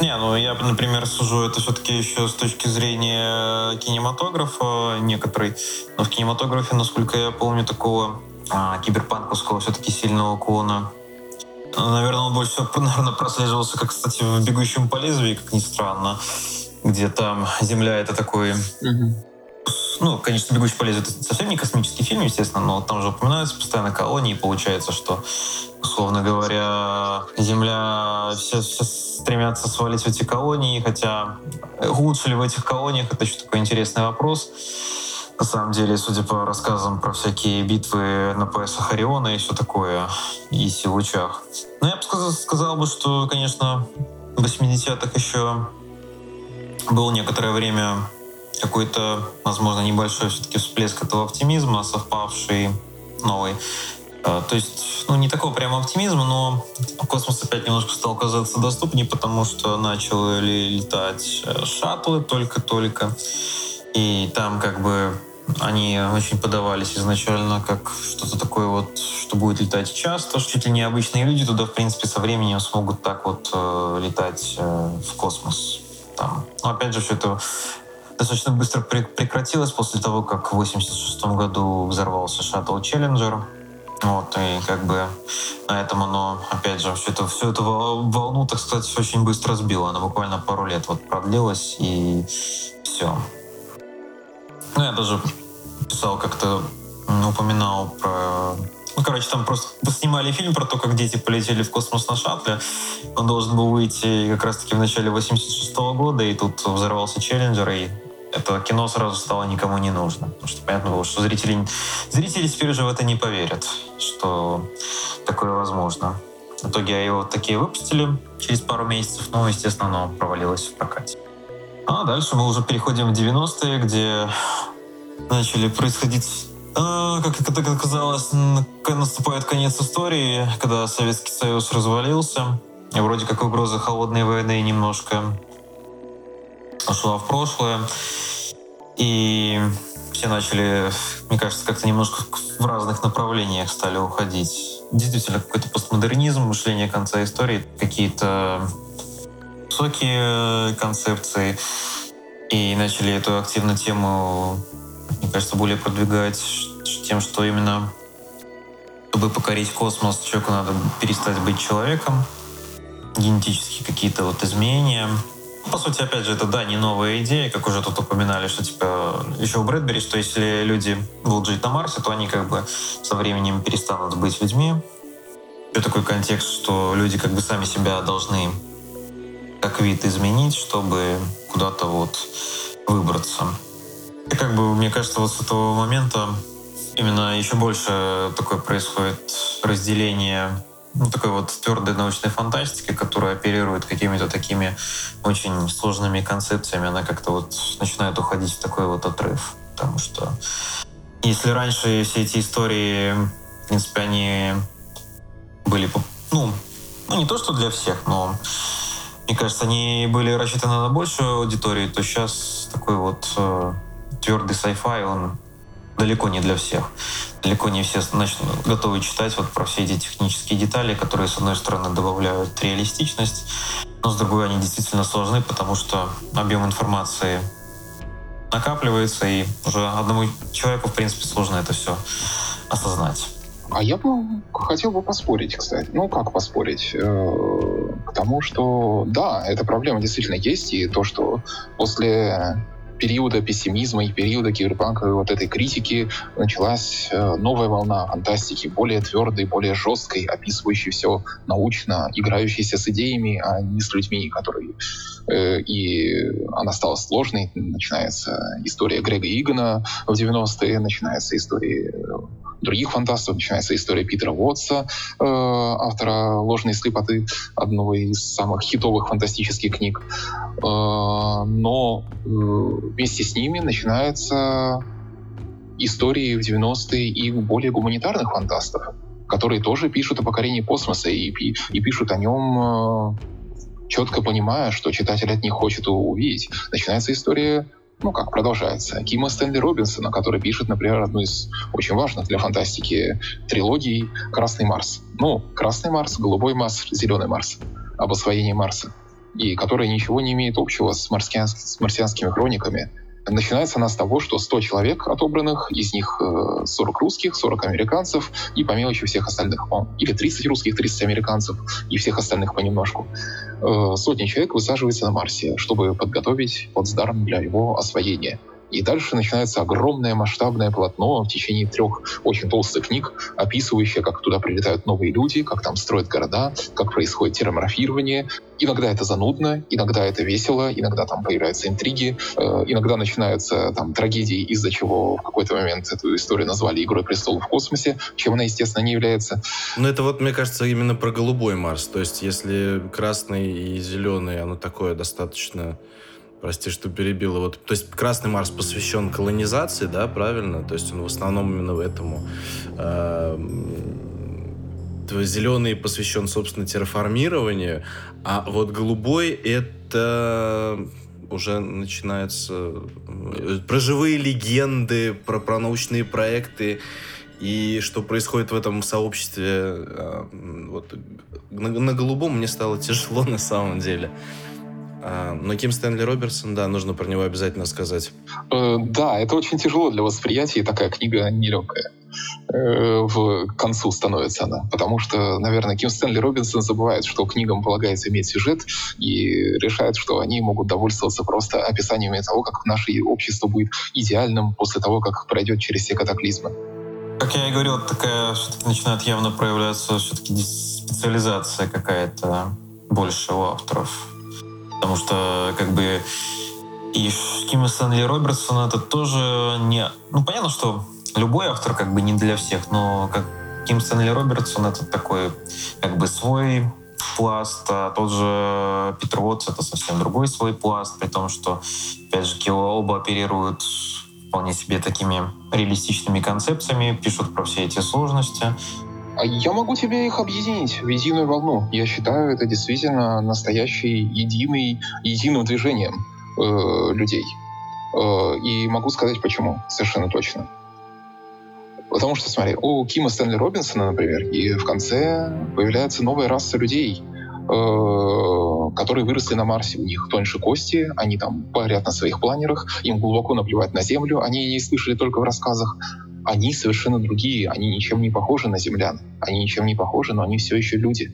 Не, ну я, например, сужу это все-таки еще с точки зрения кинематографа некоторый. Но в кинематографе, насколько я помню, такого а, киберпанковского все-таки сильного уклона. Наверное, он больше всего, наверное, прослеживался, как, кстати, в «Бегущем по лезвию», как ни странно, где там Земля — это такой... Угу ну, конечно, «Бегущий по лезвию» — это совсем не космический фильм, естественно, но там же упоминаются постоянно колонии, и получается, что, условно говоря, Земля все, все стремятся свалить в эти колонии, хотя лучше ли в этих колониях, это еще такой интересный вопрос. На самом деле, судя по рассказам про всякие битвы на поясах Ориона и все такое, и Силучах. Но я бы сказал, сказал бы, что, конечно, в 80-х еще было некоторое время какой-то, возможно, небольшой все-таки всплеск этого оптимизма, совпавший новый. А, то есть, ну, не такого прямо оптимизма, но космос опять немножко стал казаться доступнее, потому что начали летать э, шаттлы только-только. И там как бы они очень подавались изначально как что-то такое вот, что будет летать часто, что чуть ли не обычные люди туда, в принципе, со временем смогут так вот э, летать э, в космос. Там. Но опять же, все это достаточно быстро прекратилось после того, как в 86 году взорвался шаттл Челленджер. Вот, и как бы на этом оно, опять же, всю эту, всю эту волну, так сказать, очень быстро сбило. Она буквально пару лет вот продлилась, и все. Ну, я даже писал как-то, упоминал про... Ну, короче, там просто снимали фильм про то, как дети полетели в космос на шаттле. Он должен был выйти как раз-таки в начале 86 -го года, и тут взорвался Челленджер, и это кино сразу стало никому не нужно. Потому что понятно было, что зрители, зрители теперь уже в это не поверят, что такое возможно. В итоге его такие выпустили через пару месяцев, но, естественно, оно провалилось в прокате. А дальше мы уже переходим в 90-е, где начали происходить а, как это оказалось, наступает конец истории, когда Советский Союз развалился, и вроде как угроза холодной войны немножко ушла в прошлое. И все начали, мне кажется, как-то немножко в разных направлениях стали уходить. Действительно, какой-то постмодернизм, мышление конца истории, какие-то высокие концепции. И начали эту активную тему, мне кажется, более продвигать тем, что именно чтобы покорить космос, человеку надо перестать быть человеком, генетические какие-то вот изменения — по сути, опять же, это, да, не новая идея, как уже тут упоминали, что, типа, еще у Брэдбери, что если люди будут жить на Марсе, то они, как бы, со временем перестанут быть людьми. Еще такой контекст, что люди, как бы, сами себя должны как вид изменить, чтобы куда-то вот выбраться. И, как бы, мне кажется, вот с этого момента именно еще больше такое происходит разделение ну, такой вот твердой научной фантастики, которая оперирует какими-то такими очень сложными концепциями, она как-то вот начинает уходить в такой вот отрыв. Потому что если раньше все эти истории, в принципе, они были, ну, ну не то, что для всех, но мне кажется, они были рассчитаны на большую аудиторию, то сейчас такой вот э, твердый sci-fi, он далеко не для всех. Далеко не все значит, готовы читать вот про все эти технические детали, которые, с одной стороны, добавляют реалистичность, но с другой они действительно сложны, потому что объем информации накапливается, и уже одному человеку, в принципе, сложно это все осознать. А я бы хотел бы поспорить, кстати. Ну, как поспорить? Тому, что да, эта проблема действительно есть, и то, что после периода пессимизма и периода киберпанка вот этой критики началась э, новая волна фантастики, более твердой, более жесткой, описывающей все научно, играющейся с идеями, а не с людьми, которые... Э, и она стала сложной. Начинается история Грега Игана в 90-е, начинается история других фантастов. Начинается история Питера Уотса, э, автора «Ложные слепоты», одного из самых хитовых фантастических книг. Э, но э, вместе с ними начинается истории в 90-е и более гуманитарных фантастов, которые тоже пишут о покорении космоса и, и, и пишут о нем э, четко понимая, что читатель от них хочет увидеть. Начинается история ну как, продолжается. Кима Стэнли Робинсона, который пишет, например, одну из очень важных для фантастики трилогий «Красный Марс». Ну, «Красный Марс», «Голубой Марс», «Зеленый Марс» об освоении Марса. И которая ничего не имеет общего с, марсиан, с марсианскими хрониками, Начинается она с того, что 100 человек отобранных, из них 40 э, русских, 40 американцев и по мелочи всех остальных. Или 30 русских, 30 американцев и всех остальных понемножку. Э, сотни человек высаживается на Марсе, чтобы подготовить плацдарм для его освоения. И дальше начинается огромное масштабное полотно в течение трех очень толстых книг, описывающее, как туда прилетают новые люди, как там строят города, как происходит терраморфирование. Иногда это занудно, иногда это весело, иногда там появляются интриги, э, иногда начинаются там трагедии, из-за чего в какой-то момент эту историю назвали «Игрой престолов в космосе», чем она, естественно, не является. Ну, это вот, мне кажется, именно про голубой Марс. То есть, если красный и зеленый, оно такое достаточно Прости, что перебил. Вот, то есть Красный Марс посвящен колонизации, да, правильно? То есть он в основном именно этому. Э, зеленый посвящен, собственно, терраформированию, а вот голубой это уже начинается э, про живые легенды, про, про научные проекты и что происходит в этом сообществе. Э, вот, на, на голубом мне стало тяжело на самом деле. А, но Ким Стэнли Робертсон, да, нужно про него обязательно сказать. Э, да, это очень тяжело для восприятия, такая книга нелегкая э, в концу становится она. Потому что, наверное, Ким Стэнли Робинсон забывает, что книгам полагается иметь сюжет и решает, что они могут довольствоваться просто описаниями того, как наше общество будет идеальным после того, как пройдет через все катаклизмы. Как я и говорил, такая все-таки начинает явно проявляться все-таки специализация какая-то больше у авторов Потому что, как бы, и Кима Стэнли Робертсон это тоже не... Ну, понятно, что любой автор как бы не для всех, но как Ким Стэнли Робертсон это такой как бы свой пласт, а тот же Питер Уотс это совсем другой свой пласт, при том, что, опять же, оба оперируют вполне себе такими реалистичными концепциями, пишут про все эти сложности, я могу тебе их объединить в единую волну. Я считаю, это действительно настоящий единый, единым движением э, людей. Э, и могу сказать почему, совершенно точно. Потому что, смотри, у Кима Стэнли Робинсона, например, и в конце появляется новая раса людей, э, которые выросли на Марсе. У них тоньше кости, они там парят на своих планерах, им глубоко наплевать на Землю, они не слышали только в рассказах они совершенно другие, они ничем не похожи на землян. Они ничем не похожи, но они все еще люди.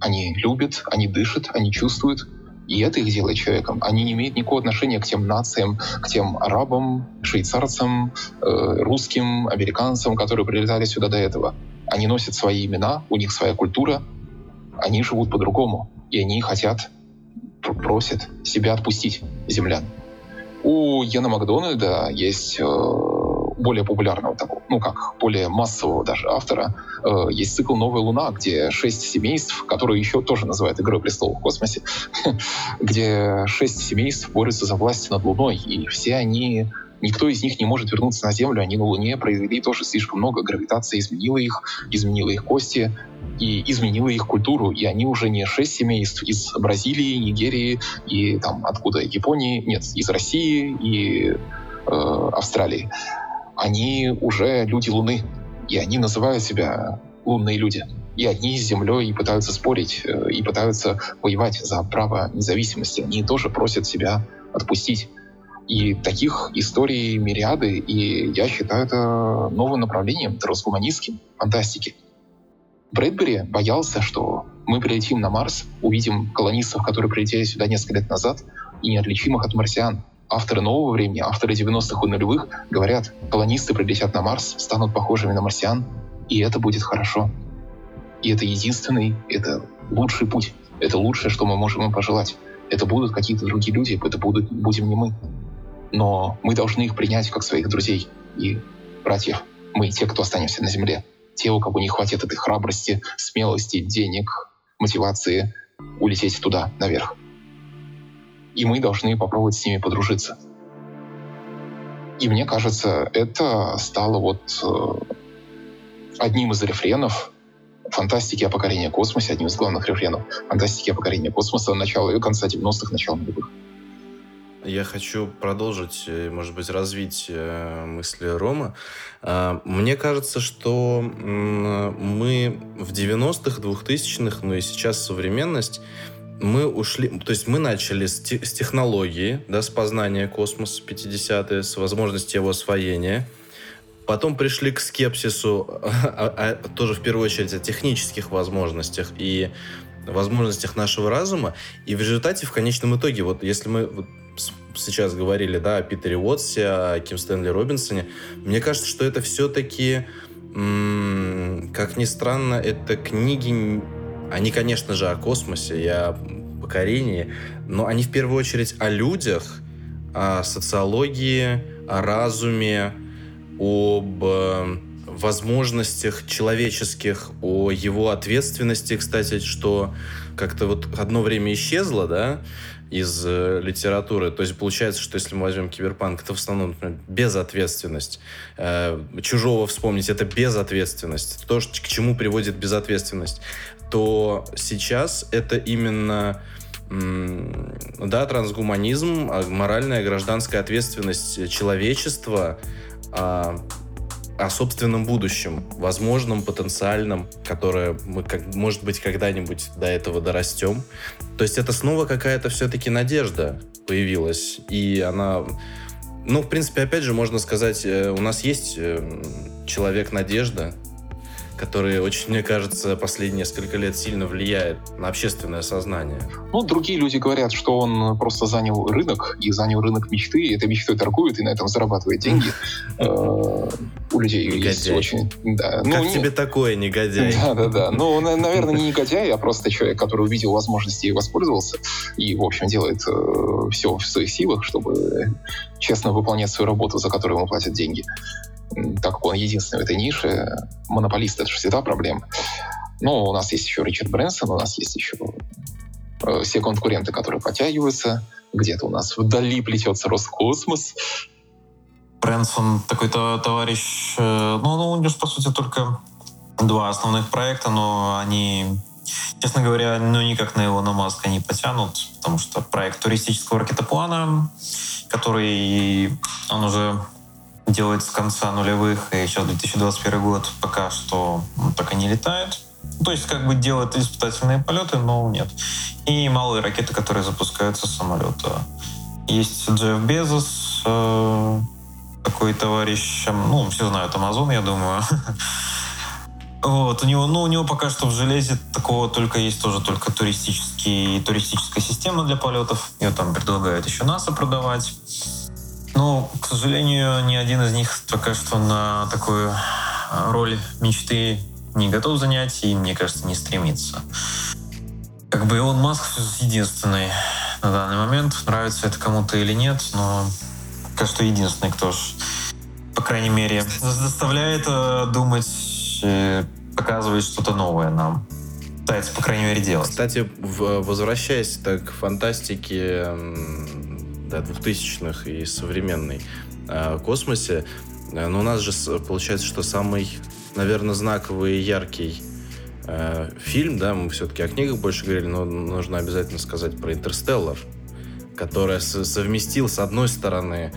Они любят, они дышат, они чувствуют, и это их делает человеком. Они не имеют никакого отношения к тем нациям, к тем арабам, швейцарцам, э, русским, американцам, которые прилетали сюда до этого. Они носят свои имена, у них своя культура, они живут по-другому, и они хотят, просят себя отпустить, землян. У Яна Макдональда есть э, более популярного такого, ну как, более массового даже автора, э, есть цикл «Новая луна», где шесть семейств, которые еще тоже называют «Игрой престолов в космосе», где шесть семейств борются за власть над Луной, и все они Никто из них не может вернуться на Землю, они на Луне произвели тоже слишком много, гравитация изменила их, изменила их кости и изменила их культуру, и они уже не шесть семейств из Бразилии, Нигерии и там откуда, Японии, нет, из России и э, Австралии они уже люди Луны, и они называют себя лунные люди. И одни с Землей пытаются спорить, э, и пытаются воевать за право независимости. Они тоже просят себя отпустить. И таких историй мириады, и я считаю это новым направлением трансгуманистским фантастики. Брэдбери боялся, что мы прилетим на Марс, увидим колонистов, которые прилетели сюда несколько лет назад, и неотличимых от марсиан авторы нового времени, авторы 90-х и нулевых говорят, колонисты прилетят на Марс, станут похожими на марсиан, и это будет хорошо. И это единственный, это лучший путь. Это лучшее, что мы можем им пожелать. Это будут какие-то другие люди, это будут, будем не мы. Но мы должны их принять как своих друзей и братьев. Мы те, кто останемся на Земле. Те, у кого не хватит этой храбрости, смелости, денег, мотивации улететь туда, наверх и мы должны попробовать с ними подружиться. И мне кажется, это стало вот э, одним из рефренов фантастики о покорении космоса, одним из главных рефренов фантастики о покорении космоса начала и конца 90-х, начала нулевых. я хочу продолжить, э, может быть, развить э, мысли Рома. А, мне кажется, что мы в 90-х, 2000-х, ну и сейчас современность, мы ушли, то есть мы начали с, с технологии, да, с познания космоса 50-е, с возможности его освоения. Потом пришли к скепсису, а, а, тоже в первую очередь о технических возможностях и возможностях нашего разума. И в результате, в конечном итоге, вот если мы вот сейчас говорили, да, о Питере Уотсе, о Ким Стэнли Робинсоне, мне кажется, что это все-таки, как ни странно, это книги, они, конечно же, о космосе и о покорении, но они в первую очередь о людях, о социологии, о разуме, об э, возможностях человеческих, о его ответственности, кстати, что как-то вот одно время исчезло, да, из э, литературы. То есть получается, что если мы возьмем киберпанк, это в основном например, безответственность. Э, чужого вспомнить, это безответственность. То, к чему приводит безответственность. То сейчас это именно да, трансгуманизм, а моральная гражданская ответственность человечества, а, о собственном будущем, возможном, потенциальном, которое мы, как, может быть, когда-нибудь до этого дорастем. То есть это снова какая-то все-таки надежда появилась, и она... Ну, в принципе, опять же, можно сказать, э, у нас есть э, человек-надежда, который очень, мне кажется, последние несколько лет сильно влияет на общественное сознание. Ну, другие люди говорят, что он просто занял рынок, и занял рынок мечты, и этой мечтой торгует, и на этом зарабатывает деньги. Э, у людей есть очень... Как ну, тебе такое, негодяй? Да-да-да. Ну, наверное, не негодяй, а просто человек, который увидел возможности и воспользовался, и, в общем, делает э, все в своих силах, чтобы честно выполнять свою работу, за которую ему платят деньги так как он единственный в этой нише, монополист — это же всегда проблема. Но у нас есть еще Ричард Брэнсон, у нас есть еще э, все конкуренты, которые подтягиваются. Где-то у нас вдали плетется Роскосмос. Брэнсон такой-то товарищ... Э, ну, ну, у него, по сути, только два основных проекта, но они, честно говоря, ну, никак на его на Маска не потянут, потому что проект туристического ракетоплана, который он уже делает с конца нулевых, и сейчас 2021 год пока что он так и не летает. То есть как бы делает испытательные полеты, но нет. И малые ракеты, которые запускаются с самолета. Есть Джефф Безос, э, такой товарищ, ну, все знают Амазон, я думаю. Вот, у него, ну, у него пока что в железе такого только есть тоже только туристический, туристическая система для полетов. Ее там предлагают еще НАСА продавать. Ну, к сожалению, ни один из них пока что на такую а, роль мечты не готов занять и, мне кажется, не стремится. Как бы Илон Маск единственный на данный момент. Нравится это кому-то или нет, но пока что единственный, кто ж, по крайней мере, заставляет э, думать, э, показывает что-то новое нам. Пытается, по крайней мере, делать. Кстати, возвращаясь так к фантастике да, 2000-х и современной э, космосе. Э, но у нас же получается, что самый, наверное, знаковый и яркий э, фильм, да, мы все-таки о книгах больше говорили, но нужно обязательно сказать про «Интерстеллар», которая совместил, с одной стороны,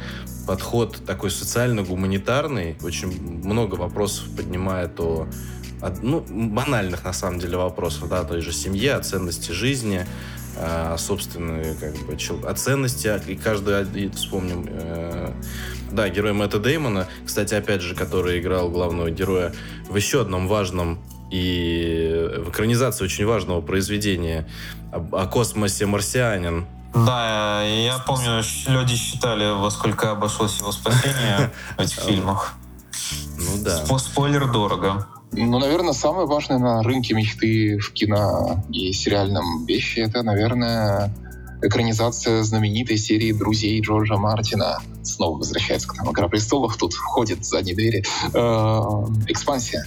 подход такой социально-гуманитарный, очень много вопросов поднимает о ну, банальных, на самом деле, вопросов, да, той же семье, о ценности жизни, а, собственные как бы, о ценности, а, и каждый вспомним э, да, герой Мэтта Деймона, кстати, опять же, который играл главного героя в еще одном важном и в экранизации очень важного произведения о, о космосе «Марсианин». Да, я помню, люди считали, во сколько обошлось его спасение в этих фильмах. Ну да. Спойлер дорого. Ну, наверное, самое важное на рынке мечты в кино и сериальном вещи это, наверное, экранизация знаменитой серии «Друзей» Джорджа Мартина. Снова возвращается к нам «Игра престолов», тут входит в задние двери. Э, экспансия.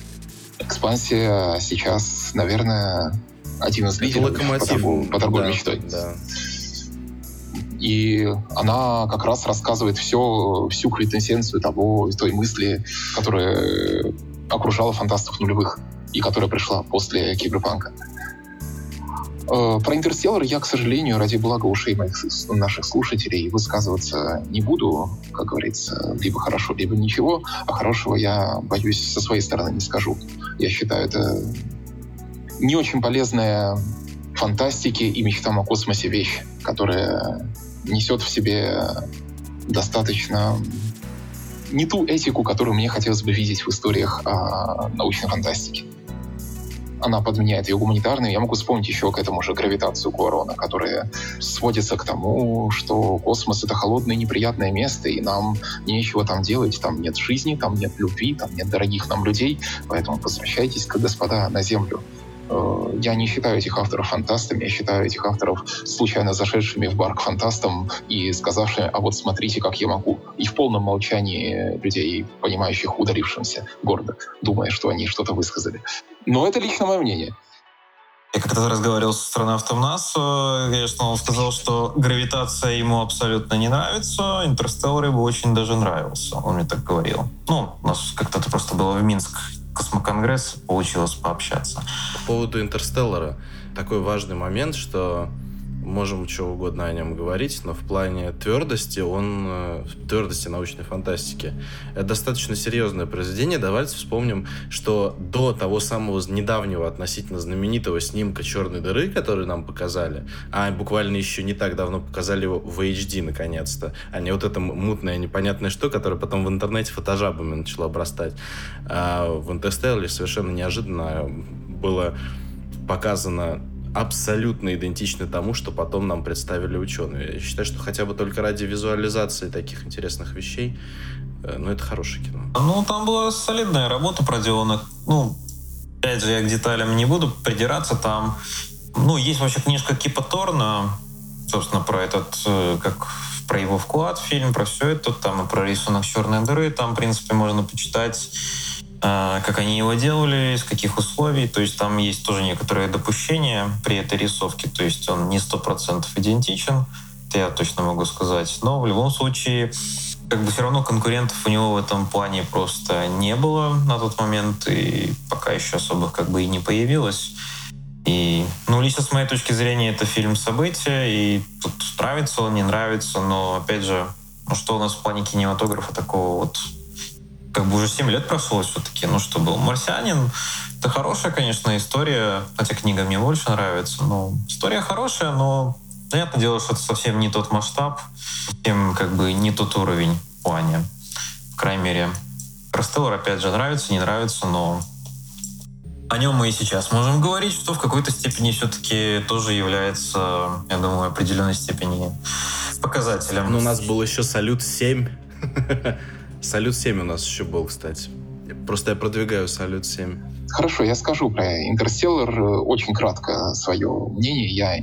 Экспансия сейчас, наверное, один из лидеров по, торгу, по торговле да, мечтой. Да. И она как раз рассказывает все, всю квинтэссенцию того, той мысли, которая окружала фантастов нулевых и которая пришла после киберпанка. Э, про «Интерстеллар» я, к сожалению, ради блага ушей моих, наших слушателей высказываться не буду. Как говорится, либо хорошо, либо ничего. А хорошего я, боюсь, со своей стороны не скажу. Я считаю, это не очень полезная фантастики и мечтам о космосе вещь, которая несет в себе достаточно не ту этику, которую мне хотелось бы видеть в историях о научной фантастике она подменяет ее гуманитарную. Я могу вспомнить еще к этому же гравитацию Куарона, которая сводится к тому, что космос — это холодное неприятное место, и нам нечего там делать. Там нет жизни, там нет любви, там нет дорогих нам людей. Поэтому возвращайтесь, господа, на Землю. Э, я не считаю этих авторов фантастами, я считаю этих авторов случайно зашедшими в бар к фантастам и сказавшими, а вот смотрите, как я могу. И в полном молчании людей, понимающих ударившимся гордо, думая, что они что-то высказали. Но это лично мое мнение. Я как-то разговаривал с астронавтом НАСА, конечно, он сказал, что гравитация ему абсолютно не нравится, Интерстеллар ему очень даже нравился, он мне так говорил. Ну, у нас как-то это просто было в Минск космоконгресс, получилось пообщаться. По поводу Интерстеллара такой важный момент, что можем что угодно о нем говорить, но в плане твердости он, э, твердости научной фантастики, это достаточно серьезное произведение. Давайте вспомним, что до того самого недавнего относительно знаменитого снимка черной дыры, который нам показали, а буквально еще не так давно показали его в HD наконец-то, а не вот эта мутная непонятная штука, которая потом в интернете фотожабами начала обрастать. А в Интерстелларе совершенно неожиданно было показано абсолютно идентичны тому, что потом нам представили ученые. Я считаю, что хотя бы только ради визуализации таких интересных вещей, э, ну, это хорошее кино. Ну, там была солидная работа проделана. Ну, опять же, я к деталям не буду придираться. Там, ну, есть вообще книжка Кипа Торна, собственно, про этот, э, как про его вклад в фильм, про все это, там и про рисунок черной дыры, там, в принципе, можно почитать как они его делали, из каких условий. То есть там есть тоже некоторые допущения при этой рисовке. То есть он не сто процентов идентичен, это я точно могу сказать. Но в любом случае, как бы все равно конкурентов у него в этом плане просто не было на тот момент, и пока еще особых как бы и не появилось. И, ну, лично с моей точки зрения, это фильм события, и тут нравится он, не нравится, но, опять же, ну, что у нас в плане кинематографа такого вот как бы уже 7 лет прошло все-таки. Ну что был? «Марсианин» — это хорошая, конечно, история, хотя книга мне больше нравится. Но история хорошая, но понятное дело, что это совсем не тот масштаб, совсем как бы не тот уровень в плане. По крайней мере, Крастеллар, опять же, нравится, не нравится, но о нем мы и сейчас можем говорить, что в какой-то степени все-таки тоже является, я думаю, определенной степени показателем. Ну, у нас был еще «Салют 7». Салют 7 у нас еще был, кстати. Просто я продвигаю Салют 7. Хорошо, я скажу про Интерстеллар э, очень кратко свое мнение. Я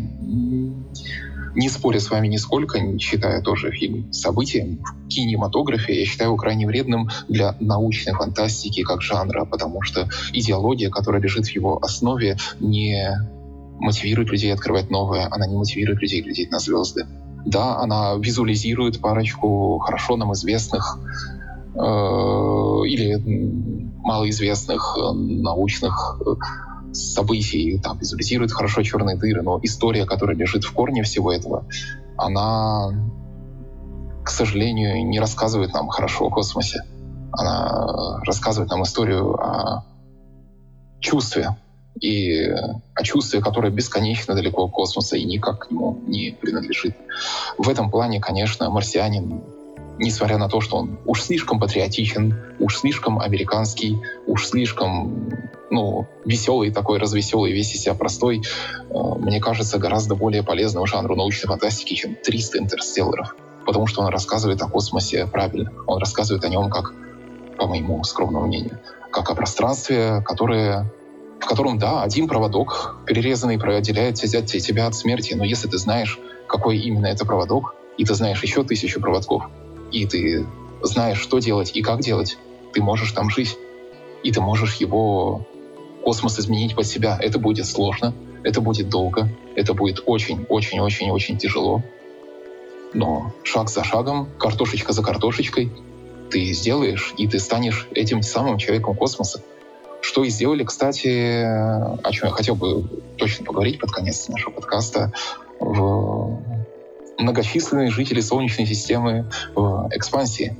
не спорю с вами нисколько, считаю тоже фильм событием в кинематографе. Я считаю его крайне вредным для научной фантастики как жанра, потому что идеология, которая лежит в его основе, не мотивирует людей открывать новое, она не мотивирует людей глядеть на звезды. Да, она визуализирует парочку хорошо нам известных или малоизвестных э, научных э, событий, там, визуализирует хорошо черные дыры, но история, которая лежит в корне всего этого, она, к сожалению, не рассказывает нам хорошо о космосе. Она рассказывает нам историю о чувстве, и о чувстве, которое бесконечно далеко от космоса и никак к нему не принадлежит. В этом плане, конечно, «Марсианин» несмотря на то, что он уж слишком патриотичен, уж слишком американский, уж слишком ну, веселый такой, развеселый, весь из себя простой, э, мне кажется, гораздо более полезным жанру научной фантастики, чем 300 интерстелларов. Потому что он рассказывает о космосе правильно. Он рассказывает о нем как, по моему скромному мнению, как о пространстве, которое в котором, да, один проводок, перерезанный, отделяет тебя от смерти. Но если ты знаешь, какой именно это проводок, и ты знаешь еще тысячу проводков, и ты знаешь, что делать и как делать, ты можешь там жить. И ты можешь его космос изменить под себя. Это будет сложно, это будет долго, это будет очень-очень-очень-очень тяжело. Но шаг за шагом, картошечка за картошечкой, ты сделаешь, и ты станешь этим самым человеком космоса. Что и сделали, кстати, о чем я хотел бы точно поговорить под конец нашего подкаста, в многочисленные жители Солнечной системы в экспансии,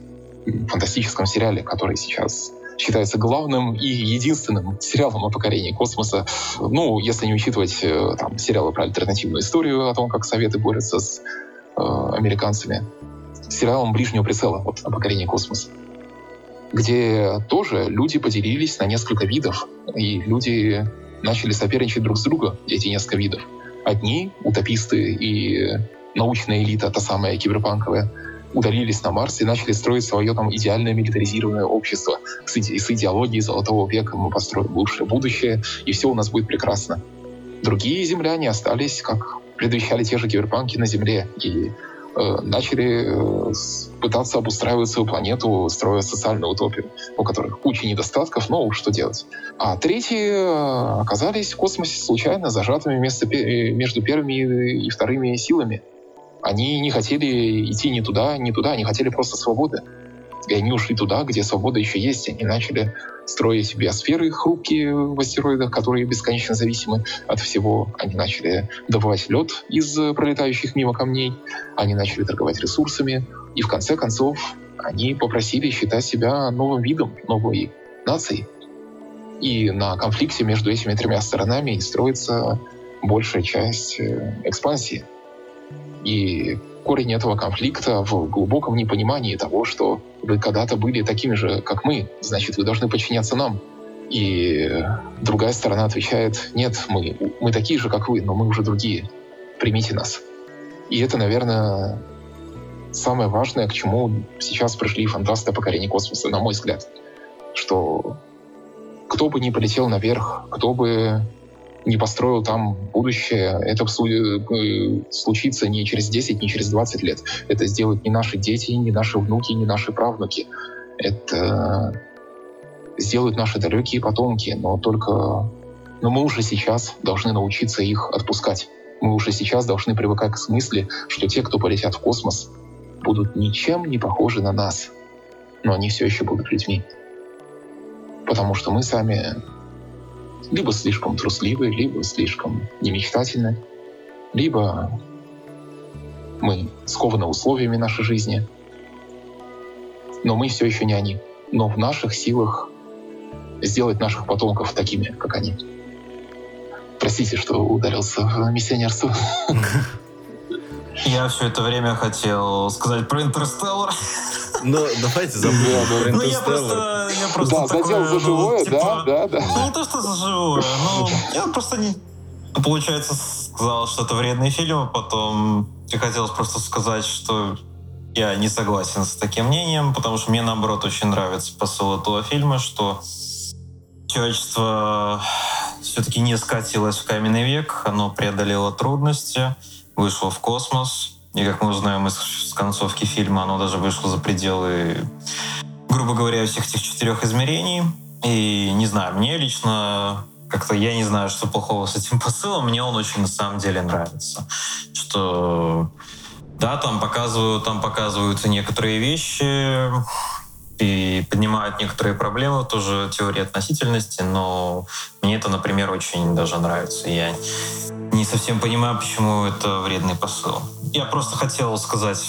фантастическом сериале, который сейчас считается главным и единственным сериалом о покорении космоса. Ну, если не учитывать э, там, сериалы про альтернативную историю, о том, как Советы борются с э, американцами. Сериалом ближнего прицела вот, о покорении космоса где тоже люди поделились на несколько видов, и люди начали соперничать друг с другом, эти несколько видов. Одни, утописты и научная элита, та самая киберпанковая, удалились на Марс и начали строить свое там идеальное милитаризированное общество с, иде- с идеологией золотого века. Мы построим лучшее будущее, и все у нас будет прекрасно. Другие земляне остались, как предвещали те же киберпанки на Земле, и э, начали э, пытаться обустраивать свою планету, строя социальную утопию, у которых куча недостатков, но что делать. А третьи э, оказались в космосе случайно зажатыми вместо, между первыми и вторыми силами. Они не хотели идти ни туда, ни туда, они хотели просто свободы. И они ушли туда, где свобода еще есть. Они начали строить биосферы хрупкие в астероидах, которые бесконечно зависимы от всего. Они начали добывать лед из пролетающих мимо камней. Они начали торговать ресурсами. И в конце концов они попросили считать себя новым видом, новой нацией. И на конфликте между этими тремя сторонами строится большая часть э, экспансии. И корень этого конфликта в глубоком непонимании того, что вы когда-то были такими же, как мы, значит, вы должны подчиняться нам. И другая сторона отвечает, нет, мы, мы такие же, как вы, но мы уже другие. Примите нас. И это, наверное, самое важное, к чему сейчас пришли фантасты о покорении космоса, на мой взгляд. Что кто бы ни полетел наверх, кто бы не построил там будущее, это э, случится не через 10, не через 20 лет. Это сделают не наши дети, не наши внуки, не наши правнуки. Это сделают наши далекие потомки, но только... Но мы уже сейчас должны научиться их отпускать. Мы уже сейчас должны привыкать к мысли, что те, кто полетят в космос, будут ничем не похожи на нас. Но они все еще будут людьми. Потому что мы сами либо слишком трусливы, либо слишком немечтательны, либо мы скованы условиями нашей жизни, но мы все еще не они. Но в наших силах сделать наших потомков такими, как они. Простите, что ударился в миссионерство. Я все это время хотел сказать про Интерстеллар. Ну, давайте забудем Ну, я просто, я просто да, такой, задел за ну, живое, типа, да, да, да. Ну, не то, что за живое, ну, я просто не... Получается, сказал, что это вредный фильм, а потом мне хотелось просто сказать, что я не согласен с таким мнением, потому что мне, наоборот, очень нравится посыл этого фильма, что человечество все-таки не скатилось в каменный век, оно преодолело трудности, вышло в космос, и как мы узнаем из концовки фильма, оно даже вышло за пределы, грубо говоря, всех этих четырех измерений. И не знаю, мне лично как-то я не знаю, что плохого с этим посылом. Мне он очень на самом деле нравится. Что да, там показывают, там показываются некоторые вещи и поднимают некоторые проблемы, тоже теория относительности, но мне это, например, очень даже нравится. Я не совсем понимаю, почему это вредный посыл. Я просто хотел сказать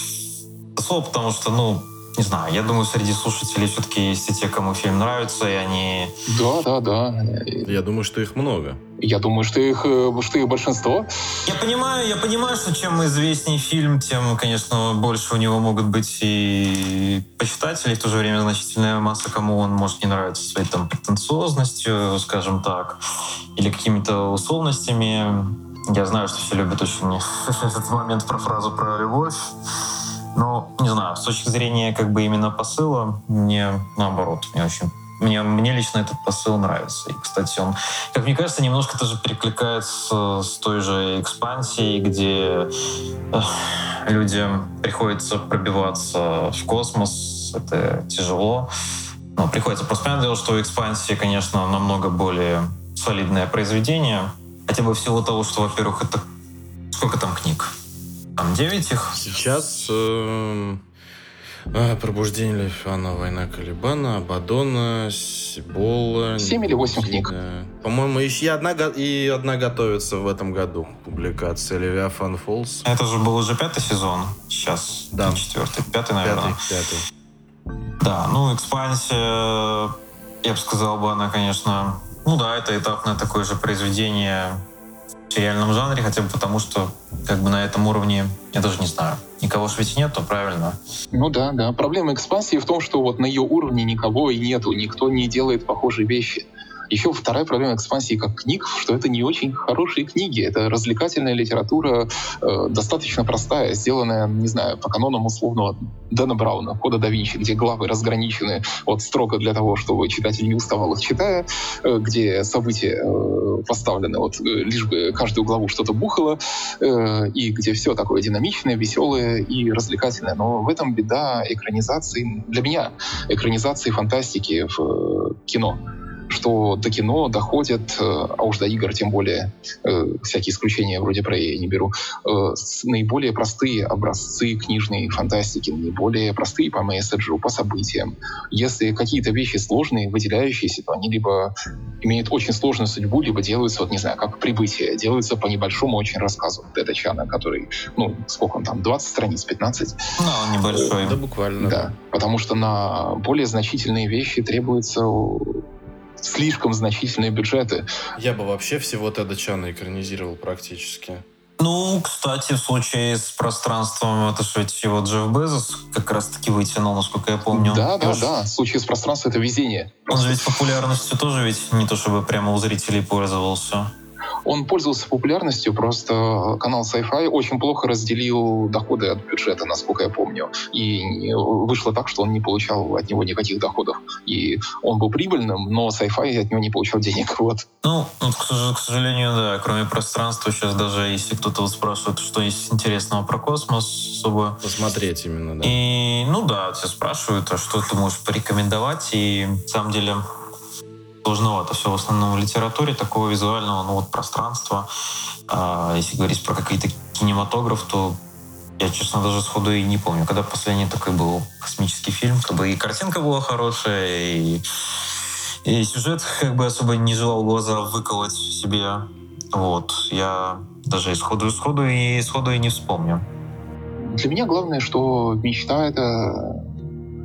слово, потому что, ну, не знаю, я думаю, среди слушателей все-таки есть и те, кому фильм нравится, и они... Да, да, да. Я думаю, что их много. Я думаю, что их, э, что их большинство. Я понимаю, я понимаю, что чем известнее фильм, тем, конечно, больше у него могут быть и почитателей, в то же время значительная масса, кому он может не нравиться своей там претенциозностью, скажем так, или какими-то условностями. Я знаю, что все любят очень этот момент про фразу про любовь. Но, не знаю, с точки зрения как бы именно посыла, мне наоборот, мне очень мне, мне лично этот посыл нравится. И, кстати, он, как мне кажется, немножко тоже перекликается с той же экспансией, где э, людям приходится пробиваться в космос. Это тяжело. Но приходится просто понятное дело, что экспансия, конечно, намного более солидное произведение. Хотя бы всего того, что, во-первых, это... Сколько там книг? Там 9 их? Сейчас... э, А, Пробуждение Левиафана, Война Калибана, Абадона, Сибола. Семь или восемь книг. Да. По-моему, еще и одна, и одна готовится в этом году. Публикация Левиафан Фолс. Это же был уже пятый сезон. Сейчас. Да. Четвертый. Пятый, наверное. Пятый, пятый. Да, ну, экспансия, я бы сказал бы, она, конечно... Ну да, это этапное такое же произведение сериальном жанре, хотя бы потому, что как бы на этом уровне, я даже не знаю, никого ж ведь нет, то правильно. Ну да, да. Проблема экспансии в том, что вот на ее уровне никого и нету, никто не делает похожие вещи. Еще вторая проблема экспансии как книг, что это не очень хорошие книги. Это развлекательная литература, э, достаточно простая, сделанная, не знаю, по канонам условного Дэна Брауна, Кода да Винчи, где главы разграничены вот строго для того, чтобы читатель не уставал их читая, э, где события э, поставлены вот э, лишь бы каждую главу что-то бухало, э, и где все такое динамичное, веселое и развлекательное. Но в этом беда экранизации, для меня, экранизации фантастики в э, кино что до кино доходят, э, а уж до игр тем более, э, всякие исключения вроде про я не беру, э, наиболее простые образцы книжной фантастики, наиболее простые по месседжу, по событиям. Если какие-то вещи сложные, выделяющиеся, то они либо имеют очень сложную судьбу, либо делаются, вот не знаю, как прибытие, делаются по небольшому очень рассказу Дэда Чана, который, ну, сколько он там, 20 страниц, 15? Ну, он небольшой. Да, буквально. Да, потому что на более значительные вещи требуются слишком значительные бюджеты. Я бы вообще всего Теда Чана экранизировал практически. Ну, кстати, в случае с пространством, это же ведь его Джефф Безос как раз-таки вытянул, насколько я помню. Да, да, да. В случае с пространством это везение. Он же ведь популярностью тоже ведь не то чтобы прямо у зрителей пользовался. Он пользовался популярностью, просто канал Sci-Fi очень плохо разделил доходы от бюджета, насколько я помню. И вышло так, что он не получал от него никаких доходов. И он был прибыльным, но Sci-Fi от него не получал денег. Вот. Ну, вот, к, сож- к сожалению, да, кроме пространства, сейчас даже если кто-то вот спрашивает, что есть интересного про космос, особо Посмотреть именно, да. И, ну да, тебя спрашивают, а что ты можешь порекомендовать, и на самом деле сложновато все в основном в литературе такого визуального, ну вот пространства. А, если говорить про какие-то кинематограф, то я, честно, даже сходу и не помню, когда последний такой был космический фильм. Как бы и картинка была хорошая, и, и сюжет как бы особо не желал глаза выколоть себе. Вот. Я даже исходу, исходу и исходу и не вспомню. Для меня главное, что мечта — это...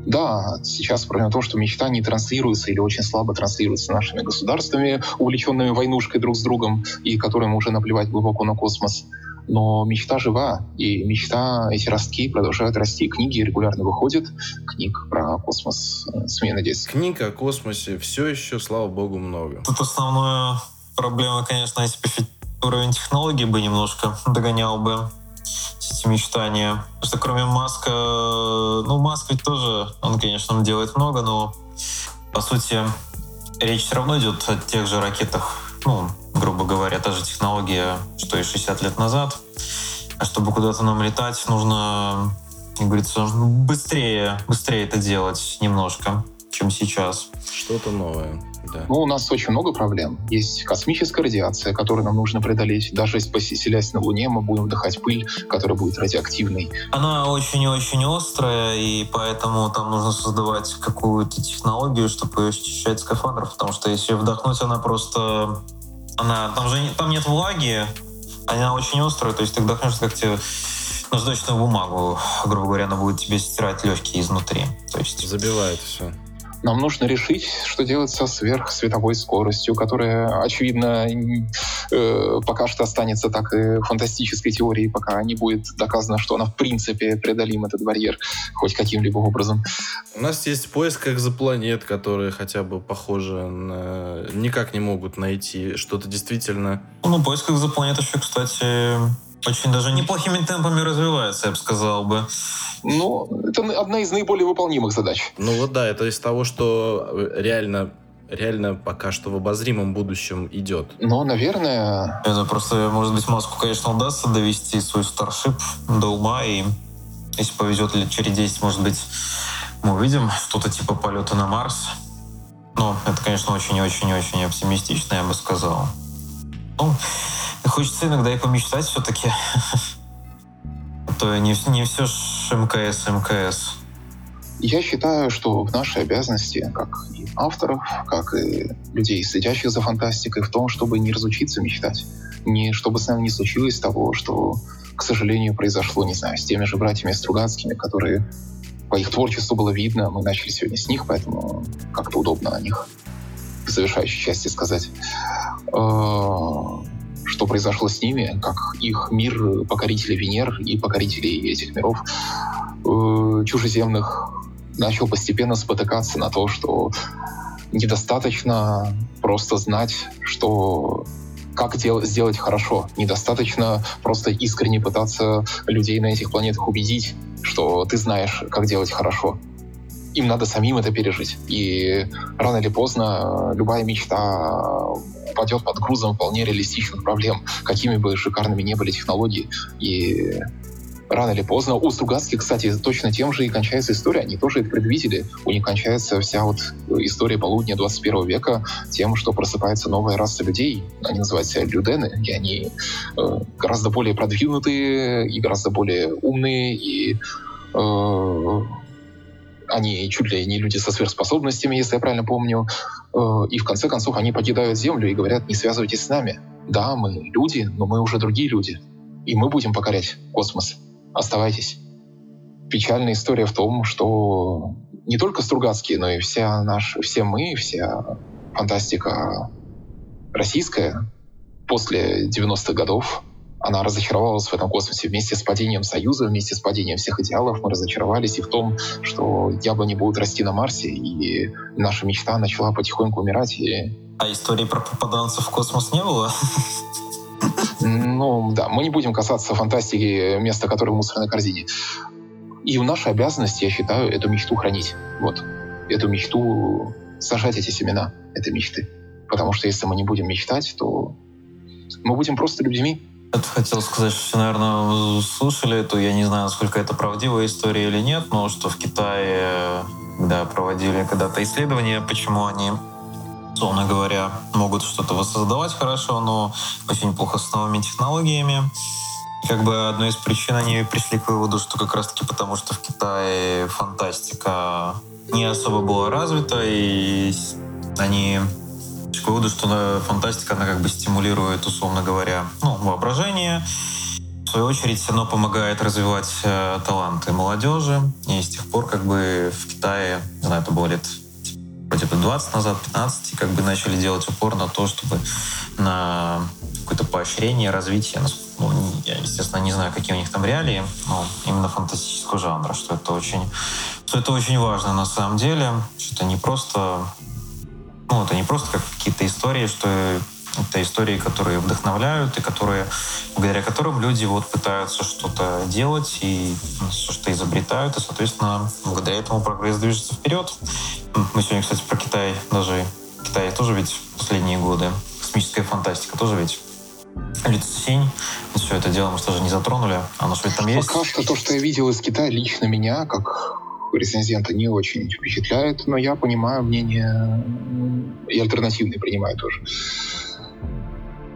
Да, сейчас проблема в том, что мечта не транслируется или очень слабо транслируется нашими государствами, увлеченными войнушкой друг с другом, и которым уже наплевать глубоко на космос. Но мечта жива, и мечта, эти ростки продолжают расти. Книги регулярно выходят, книг про космос, э, смею надеяться. Книг о космосе все еще, слава богу, много. Тут основная проблема, конечно, если бы уровень технологий бы немножко догонял бы эти мечтания. Потому что кроме Маска, ну, Маск ведь тоже, он, конечно, делает много, но по сути речь все равно идет о тех же ракетах, ну, грубо говоря, та же технология, что и 60 лет назад. А чтобы куда-то нам летать, нужно, как говорится, быстрее, быстрее это делать немножко, чем сейчас. Что-то новое, да. Ну, у нас очень много проблем. Есть космическая радиация, которую нам нужно преодолеть. Даже если поселясь на Луне, мы будем вдыхать пыль, которая будет радиоактивной. Она очень и очень острая, и поэтому там нужно создавать какую-то технологию, чтобы ее счищать скафандр, потому что если вдохнуть, она просто... Она, там же там нет влаги, она очень острая, то есть ты вдохнешь, как тебе наждачную бумагу, грубо говоря, она будет тебе стирать легкие изнутри. То есть Забивает все. Нам нужно решить, что делать со сверхсветовой скоростью, которая, очевидно, э, пока что останется так и фантастической теорией, пока не будет доказано, что она в принципе преодолим этот барьер хоть каким-либо образом. У нас есть поиск экзопланет, которые хотя бы похожи на... Никак не могут найти что-то действительно... Ну, поиск экзопланет еще, кстати, очень даже неплохими темпами развивается, я бы сказал бы. Ну, это одна из наиболее выполнимых задач. Ну вот да, это из того, что э, реально, реально пока что в обозримом будущем идет. Но, наверное, Это просто, может быть, Маску, конечно, удастся довести свой старшип до ума, и если повезет лет через 10, может быть, мы увидим что-то типа полета на Марс. Но это, конечно, очень-очень-очень оптимистично, я бы сказал. Ну, хочется иногда и помечтать все-таки. А то не, не все ж МКС, МКС. Я считаю, что в нашей обязанности, как и авторов, как и людей, следящих за фантастикой, в том, чтобы не разучиться мечтать. Не, чтобы с нами не случилось того, что, к сожалению, произошло, не знаю, с теми же братьями Стругацкими, которые по их творчеству было видно. Мы начали сегодня с них, поэтому как-то удобно о них в завершающей части сказать. Что произошло с ними, как их мир покорителей Венер и покорителей этих миров э, чужеземных начал постепенно спотыкаться на то, что недостаточно просто знать, что как дел- сделать хорошо. Недостаточно просто искренне пытаться людей на этих планетах убедить, что ты знаешь, как делать хорошо. Им надо самим это пережить. И рано или поздно любая мечта упадет под грузом вполне реалистичных проблем, какими бы шикарными не были технологии. И рано или поздно. У Стругацких, кстати, точно тем же и кончается история. Они тоже это предвидели. У них кончается вся вот история полудня 21 века тем, что просыпается новая раса людей. Они называются людены, и они э, гораздо более продвинутые, и гораздо более умные, и э, они чуть ли не люди со сверхспособностями, если я правильно помню. Э, и в конце концов они покидают Землю и говорят, не связывайтесь с нами. Да, мы люди, но мы уже другие люди. И мы будем покорять космос оставайтесь. Печальная история в том, что не только Стругацкие, но и вся наш, все мы, вся фантастика российская после 90-х годов, она разочаровалась в этом космосе вместе с падением Союза, вместе с падением всех идеалов. Мы разочаровались и в том, что яблони будут расти на Марсе, и наша мечта начала потихоньку умирать. И... А истории про попаданцев в космос не было? Ну, да, мы не будем касаться фантастики, места которое в мусорной корзине. И в нашей обязанности, я считаю, эту мечту хранить. Вот. Эту мечту сажать эти семена этой мечты. Потому что если мы не будем мечтать, то мы будем просто людьми. Это хотел сказать, что все, наверное, слушали эту, я не знаю, насколько это правдивая история или нет, но что в Китае, да, проводили когда-то исследования, почему они условно говоря, могут что-то воссоздавать хорошо, но очень плохо с новыми технологиями. Как бы одной из причин они пришли к выводу, что как раз-таки потому, что в Китае фантастика не особо была развита, и они к выводу, что фантастика, она как бы стимулирует, условно говоря, ну, воображение, в свою очередь, оно помогает развивать э, таланты молодежи. И с тех пор, как бы в Китае, не знаю, это было лет где-то 20 назад, 15, как бы начали делать упор на то, чтобы на какое-то поощрение, развитие, ну, я, естественно, не знаю, какие у них там реалии, но именно фантастического жанра, что это очень, что это очень важно на самом деле, что это не просто, ну, это не просто как какие-то истории, что это истории, которые вдохновляют и которые, благодаря которым люди вот пытаются что-то делать и что-то изобретают, и, соответственно, благодаря этому прогресс движется вперед. Мы сегодня, кстати, про Китай даже... Китай тоже ведь последние годы. Космическая фантастика тоже ведь Лицесень. Все это дело мы тоже не затронули. Оно же ведь там есть. Пока что то, что я видел из Китая, лично меня, как рецензента, не очень впечатляет, но я понимаю мнение и альтернативные принимаю тоже.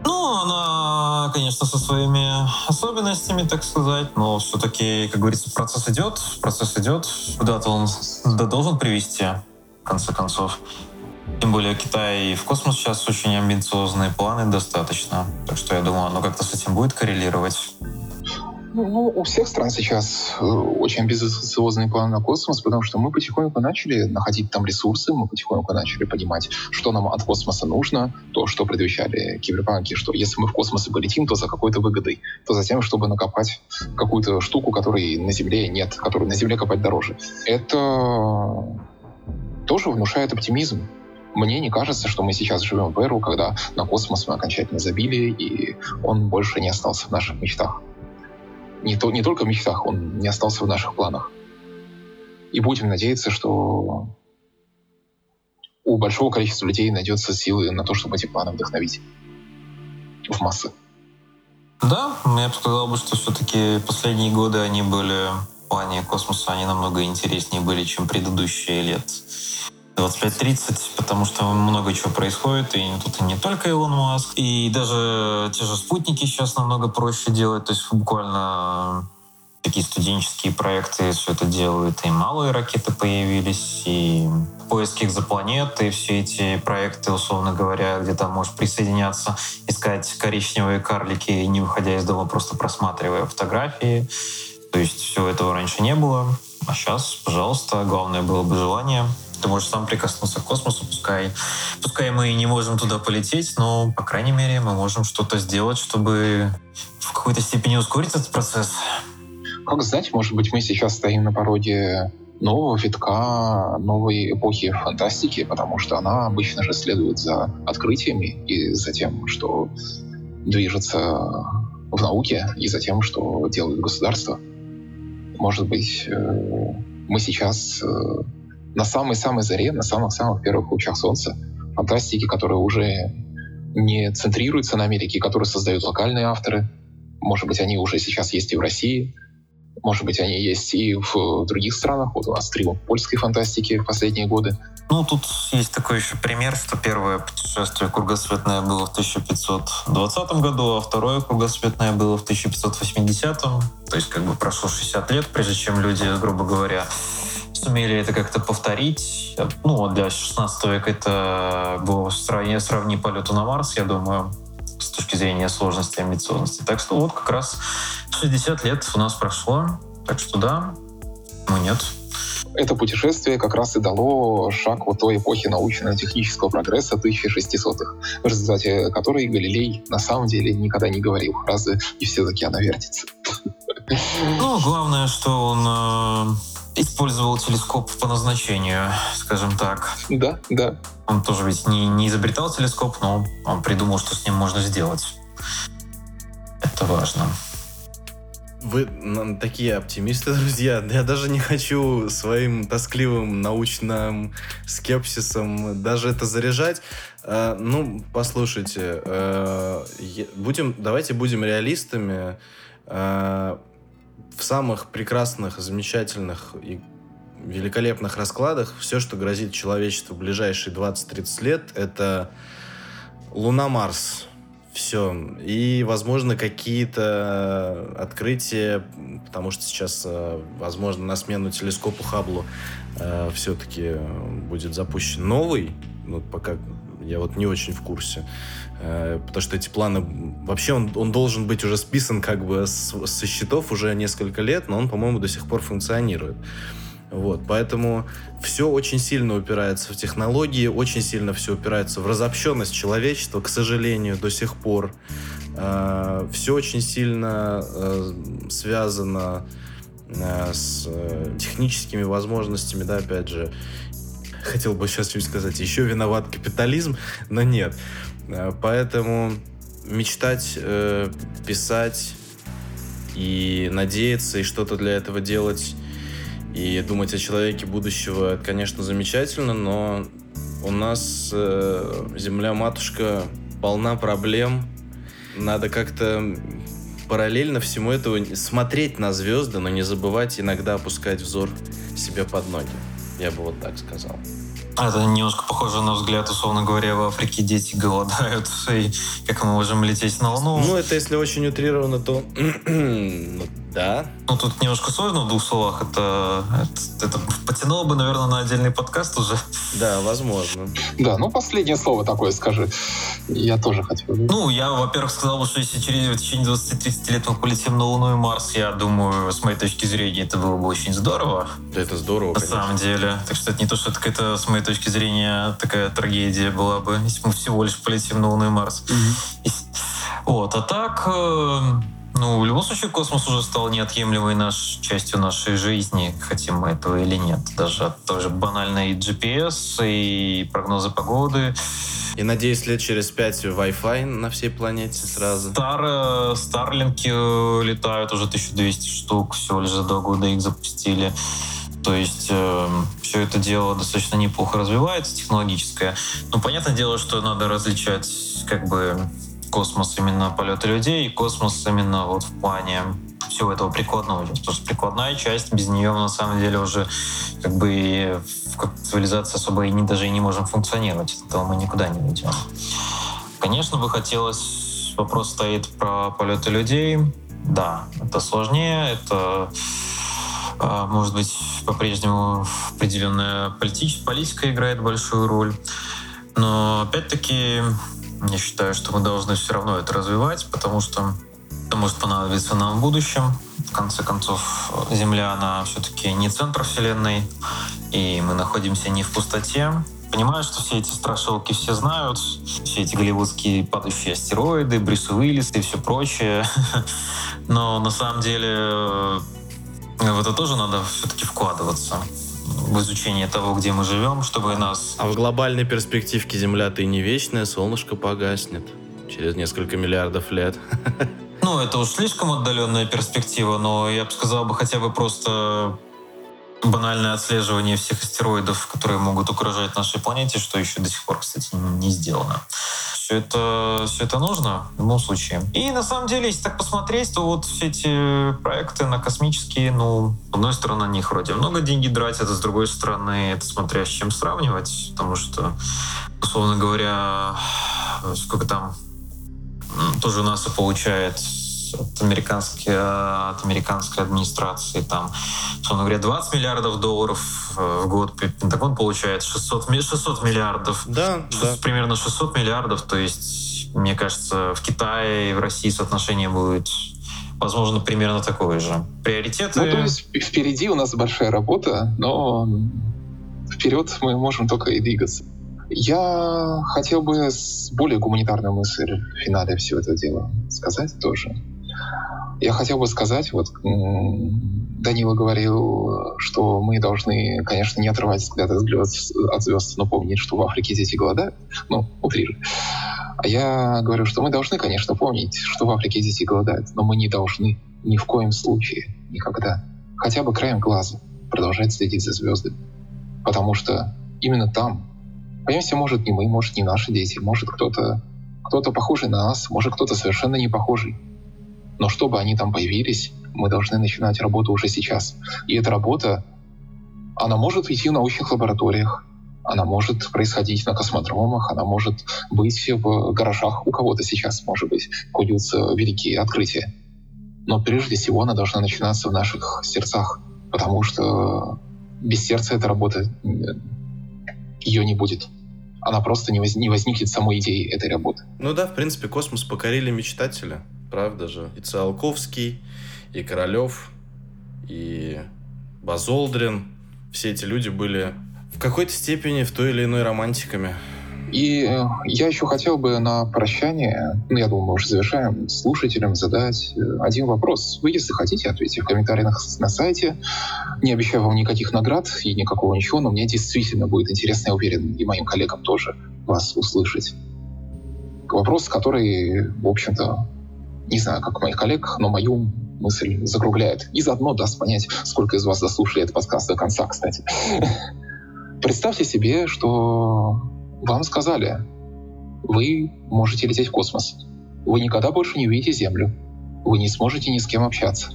Ну, она, конечно, со своими особенностями, так сказать, но все-таки, как говорится, процесс идет, процесс идет, куда-то он должен привести, в конце концов. Тем более Китай в космос сейчас очень амбициозные планы достаточно. Так что я думаю, оно как-то с этим будет коррелировать. Ну, у всех стран сейчас э, очень амбициозный план на космос, потому что мы потихоньку начали находить там ресурсы, мы потихоньку начали понимать, что нам от космоса нужно, то, что предвещали киберпанки, что если мы в космос и полетим, то за какой-то выгодой, то за тем, чтобы накопать какую-то штуку, которой на Земле нет, которую на Земле копать дороже. Это тоже внушает оптимизм. Мне не кажется, что мы сейчас живем в эру, когда на космос мы окончательно забили, и он больше не остался в наших мечтах не, то, не только в мечтах, он не остался в наших планах. И будем надеяться, что у большого количества людей найдется силы на то, чтобы эти планы вдохновить в массы. Да, я бы сказал, бы, что все-таки последние годы они были в плане космоса, они намного интереснее были, чем предыдущие лет 25-30, потому что много чего происходит, и тут и не только Илон Маск, и даже те же спутники сейчас намного проще делать, то есть буквально такие студенческие проекты все это делают, и малые ракеты появились, и поиски экзопланеты, и все эти проекты, условно говоря, где там можешь присоединяться, искать коричневые карлики, не выходя из дома, просто просматривая фотографии. То есть всего этого раньше не было. А сейчас, пожалуйста, главное было бы желание. Ты можешь сам прикоснуться к космосу, пускай, пускай мы и не можем туда полететь, но, по крайней мере, мы можем что-то сделать, чтобы в какой-то степени ускорить этот процесс. Как знать, может быть, мы сейчас стоим на пороге нового витка, новой эпохи фантастики, потому что она обычно же следует за открытиями и за тем, что движется в науке, и за тем, что делает государство. Может быть, э, мы сейчас э, на самой-самой заре, на самых-самых первых лучах солнца фантастики, которые уже не центрируются на Америке, которые создают локальные авторы. Может быть, они уже сейчас есть и в России. Может быть, они есть и в других странах. Вот у нас триумф польской фантастики в последние годы. Ну, тут есть такой еще пример, что первое путешествие кругосветное было в 1520 году, а второе кругосветное было в 1580. То есть как бы прошло 60 лет, прежде чем люди, грубо говоря, сумели это как-то повторить. Ну, для 16 века это было сравни, сравни полету на Марс, я думаю, с точки зрения сложности и амбициозности. Так что вот как раз 60 лет у нас прошло. Так что да, ну нет. Это путешествие как раз и дало шаг вот той эпохи научно-технического прогресса 1600-х, в результате которой Галилей на самом деле никогда не говорил фразы «и все-таки она вертится». Ну, главное, что он э, использовал телескоп по назначению, скажем так. Да, да. Он тоже ведь не, не изобретал телескоп, но он придумал, что с ним можно сделать. Это важно. Вы такие оптимисты, друзья. Я даже не хочу своим тоскливым научным скепсисом даже это заряжать. А, ну, послушайте, э, будем, давайте будем реалистами. В самых прекрасных, замечательных и великолепных раскладах все, что грозит человечеству в ближайшие 20-30 лет, это Луна-Марс. Все. И, возможно, какие-то открытия, потому что сейчас, э, возможно, на смену телескопу Хаблу э, все-таки будет запущен новый, ну, пока я вот не очень в курсе. Э, потому что эти планы... Вообще он, он должен быть уже списан как бы с, со счетов уже несколько лет, но он, по-моему, до сих пор функционирует. Вот, поэтому все очень сильно упирается в технологии, очень сильно все упирается в разобщенность человечества, к сожалению, до сих пор. Э, все очень сильно э, связано с техническими возможностями, да, опять же, хотел бы сейчас чуть сказать, еще виноват капитализм, но нет. Э, поэтому мечтать, э, писать и надеяться, и что-то для этого делать, и думать о человеке будущего, это, конечно, замечательно, но у нас э, Земля-матушка полна проблем. Надо как-то параллельно всему этому смотреть на звезды, но не забывать иногда опускать взор себе под ноги. Я бы вот так сказал. Это немножко похоже на взгляд, условно говоря, в Африке дети голодают, и как мы можем лететь на Луну. Ну, это если очень утрированно, то ну, да. Ну, тут немножко сложно в двух словах. Это, это, это потянуло бы, наверное, на отдельный подкаст уже. Да, возможно. Да, ну последнее слово такое скажи. Я тоже хотел. Ну, я, во-первых, сказал бы, что если через в течение 20-30 лет мы полетим на Луну и Марс, я думаю, с моей точки зрения, это было бы очень здорово. Да, это здорово, На конечно. самом деле. Так что это не то, что это какая-то, с моей точки зрения, такая трагедия была бы, если мы всего лишь полетим на Луну и Марс. Mm-hmm. Вот, а так... Э ну, в любом случае, космос уже стал неотъемлемой наш, частью нашей жизни, хотим мы этого или нет. Даже тоже банальный GPS и прогнозы погоды. И надеюсь, лет через пять Wi-Fi на всей планете сразу. Стар, Старлинки э, летают уже 1200 штук, всего лишь за два года их запустили. То есть э, все это дело достаточно неплохо развивается, технологическое. Но понятное дело, что надо различать как бы космос именно полеты людей, и космос именно вот в плане всего этого прикладного. Потому что прикладная часть, без нее на самом деле уже как бы как цивилизация особо и не, даже и не можем функционировать. От этого мы никуда не уйдем. Конечно бы хотелось, вопрос стоит про полеты людей. да, это сложнее, это а, может быть, по-прежнему определенная политич, политика играет большую роль. Но опять-таки я считаю, что мы должны все равно это развивать, потому что это может понадобиться нам в будущем. В конце концов, Земля, она все-таки не центр Вселенной, и мы находимся не в пустоте. Понимаю, что все эти страшилки все знают, все эти голливудские падающие астероиды, Брюс Уиллис и все прочее. Но на самом деле в это тоже надо все-таки вкладываться в изучение того, где мы живем, чтобы нас... А в глобальной перспективке Земля-то и не вечная, солнышко погаснет через несколько миллиардов лет. Ну, это уж слишком отдаленная перспектива, но я бы сказал бы хотя бы просто банальное отслеживание всех астероидов, которые могут угрожать нашей планете, что еще до сих пор, кстати, не сделано все это, все это нужно в любом случае. И на самом деле, если так посмотреть, то вот все эти проекты на космические, ну, с одной стороны, на вроде много денег тратят, а с другой стороны, это смотря с чем сравнивать, потому что, условно говоря, сколько там тоже НАСА получает от американской, от американской администрации, там, условно говоря, 20 миллиардов долларов э, в год, Пентагон получает 600, 600 миллиардов. Да, 600, да. Примерно 600 миллиардов, то есть, мне кажется, в Китае и в России соотношение будет возможно, примерно такое же. Приоритеты... Ну, то есть впереди у нас большая работа, но вперед мы можем только и двигаться. Я хотел бы с более гуманитарной мыслью в финале всего этого дела сказать тоже. Я хотел бы сказать, вот Данила говорил, что мы должны, конечно, не отрывать взгляд от звезд, от звезд, но помнить, что в Африке дети голодают. Ну, утрирую. А я говорю, что мы должны, конечно, помнить, что в Африке дети голодают, но мы не должны ни в коем случае, никогда, хотя бы краем глаза продолжать следить за звездами. Потому что именно там, понимаете, может не мы, может не наши дети, может кто-то кто-то похожий на нас, может кто-то совершенно не похожий. Но чтобы они там появились, мы должны начинать работу уже сейчас. И эта работа, она может идти в научных лабораториях, она может происходить на космодромах, она может быть в гаражах у кого-то сейчас, может быть, куются великие открытия. Но прежде всего она должна начинаться в наших сердцах, потому что без сердца эта работа, ее не будет. Она просто не, воз, не возникнет самой идеи этой работы. Ну да, в принципе, космос покорили мечтатели правда же? И Циолковский, и Королев, и Базолдрин. Все эти люди были в какой-то степени в той или иной романтиками. И э, я еще хотел бы на прощание, ну, я думаю, мы уже завершаем, слушателям задать э, один вопрос. Вы, если хотите, ответьте в комментариях на сайте. Не обещаю вам никаких наград и никакого ничего, но мне действительно будет интересно, я уверен, и моим коллегам тоже вас услышать. Вопрос, который, в общем-то, не знаю, как моих коллег, но мою мысль закругляет. И заодно даст понять, сколько из вас заслушали этот подкаст до конца, кстати. Представьте себе, что вам сказали, вы можете лететь в космос. Вы никогда больше не увидите Землю. Вы не сможете ни с кем общаться.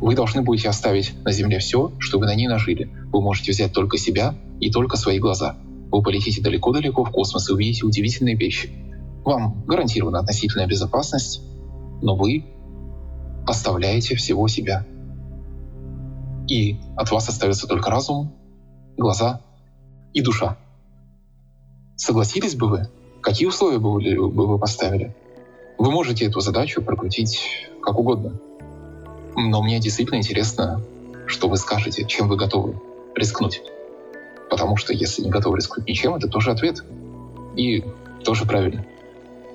Вы должны будете оставить на Земле все, что вы на ней нажили. Вы можете взять только себя и только свои глаза. Вы полетите далеко-далеко в космос и увидите удивительные вещи. Вам гарантирована относительная безопасность, но вы оставляете всего себя. И от вас остается только разум, глаза и душа. Согласились бы вы? Какие условия бы вы, поставили? Вы можете эту задачу прокрутить как угодно. Но мне действительно интересно, что вы скажете, чем вы готовы рискнуть. Потому что если не готовы рискнуть ничем, это тоже ответ. И тоже правильно.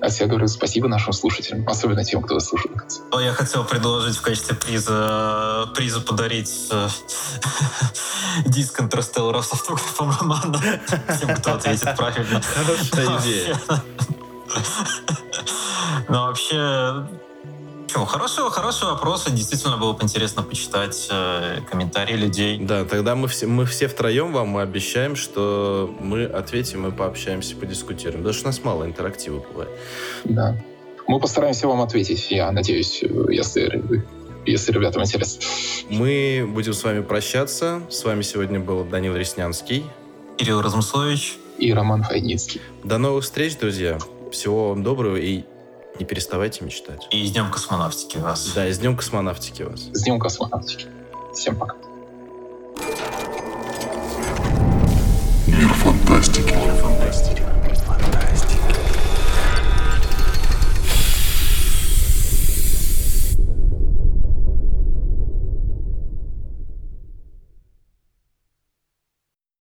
А я говорю спасибо нашим слушателям, особенно тем, кто слушает. Я хотел предложить в качестве приза, приза подарить э, диск Интерстеллара с автографом Романа тем, кто ответит правильно. Хорошая идея. Но вообще, Почему? Хороший, хороший вопрос, и действительно было бы интересно почитать э, комментарии людей. Да, тогда мы все, мы все втроем вам мы обещаем, что мы ответим и пообщаемся, подискутируем. Потому что у нас мало интерактива бывает. Да. Мы постараемся вам ответить, я надеюсь, если, если ребятам интересно. Мы будем с вами прощаться. С вами сегодня был Данил Реснянский. Кирилл Размыслович. И Роман Файницкий. До новых встреч, друзья. Всего вам доброго и Не переставайте мечтать. И с Днем космонавтики вас. Да, и с Днем космонавтики вас. С Днем космонавтики. Всем пока.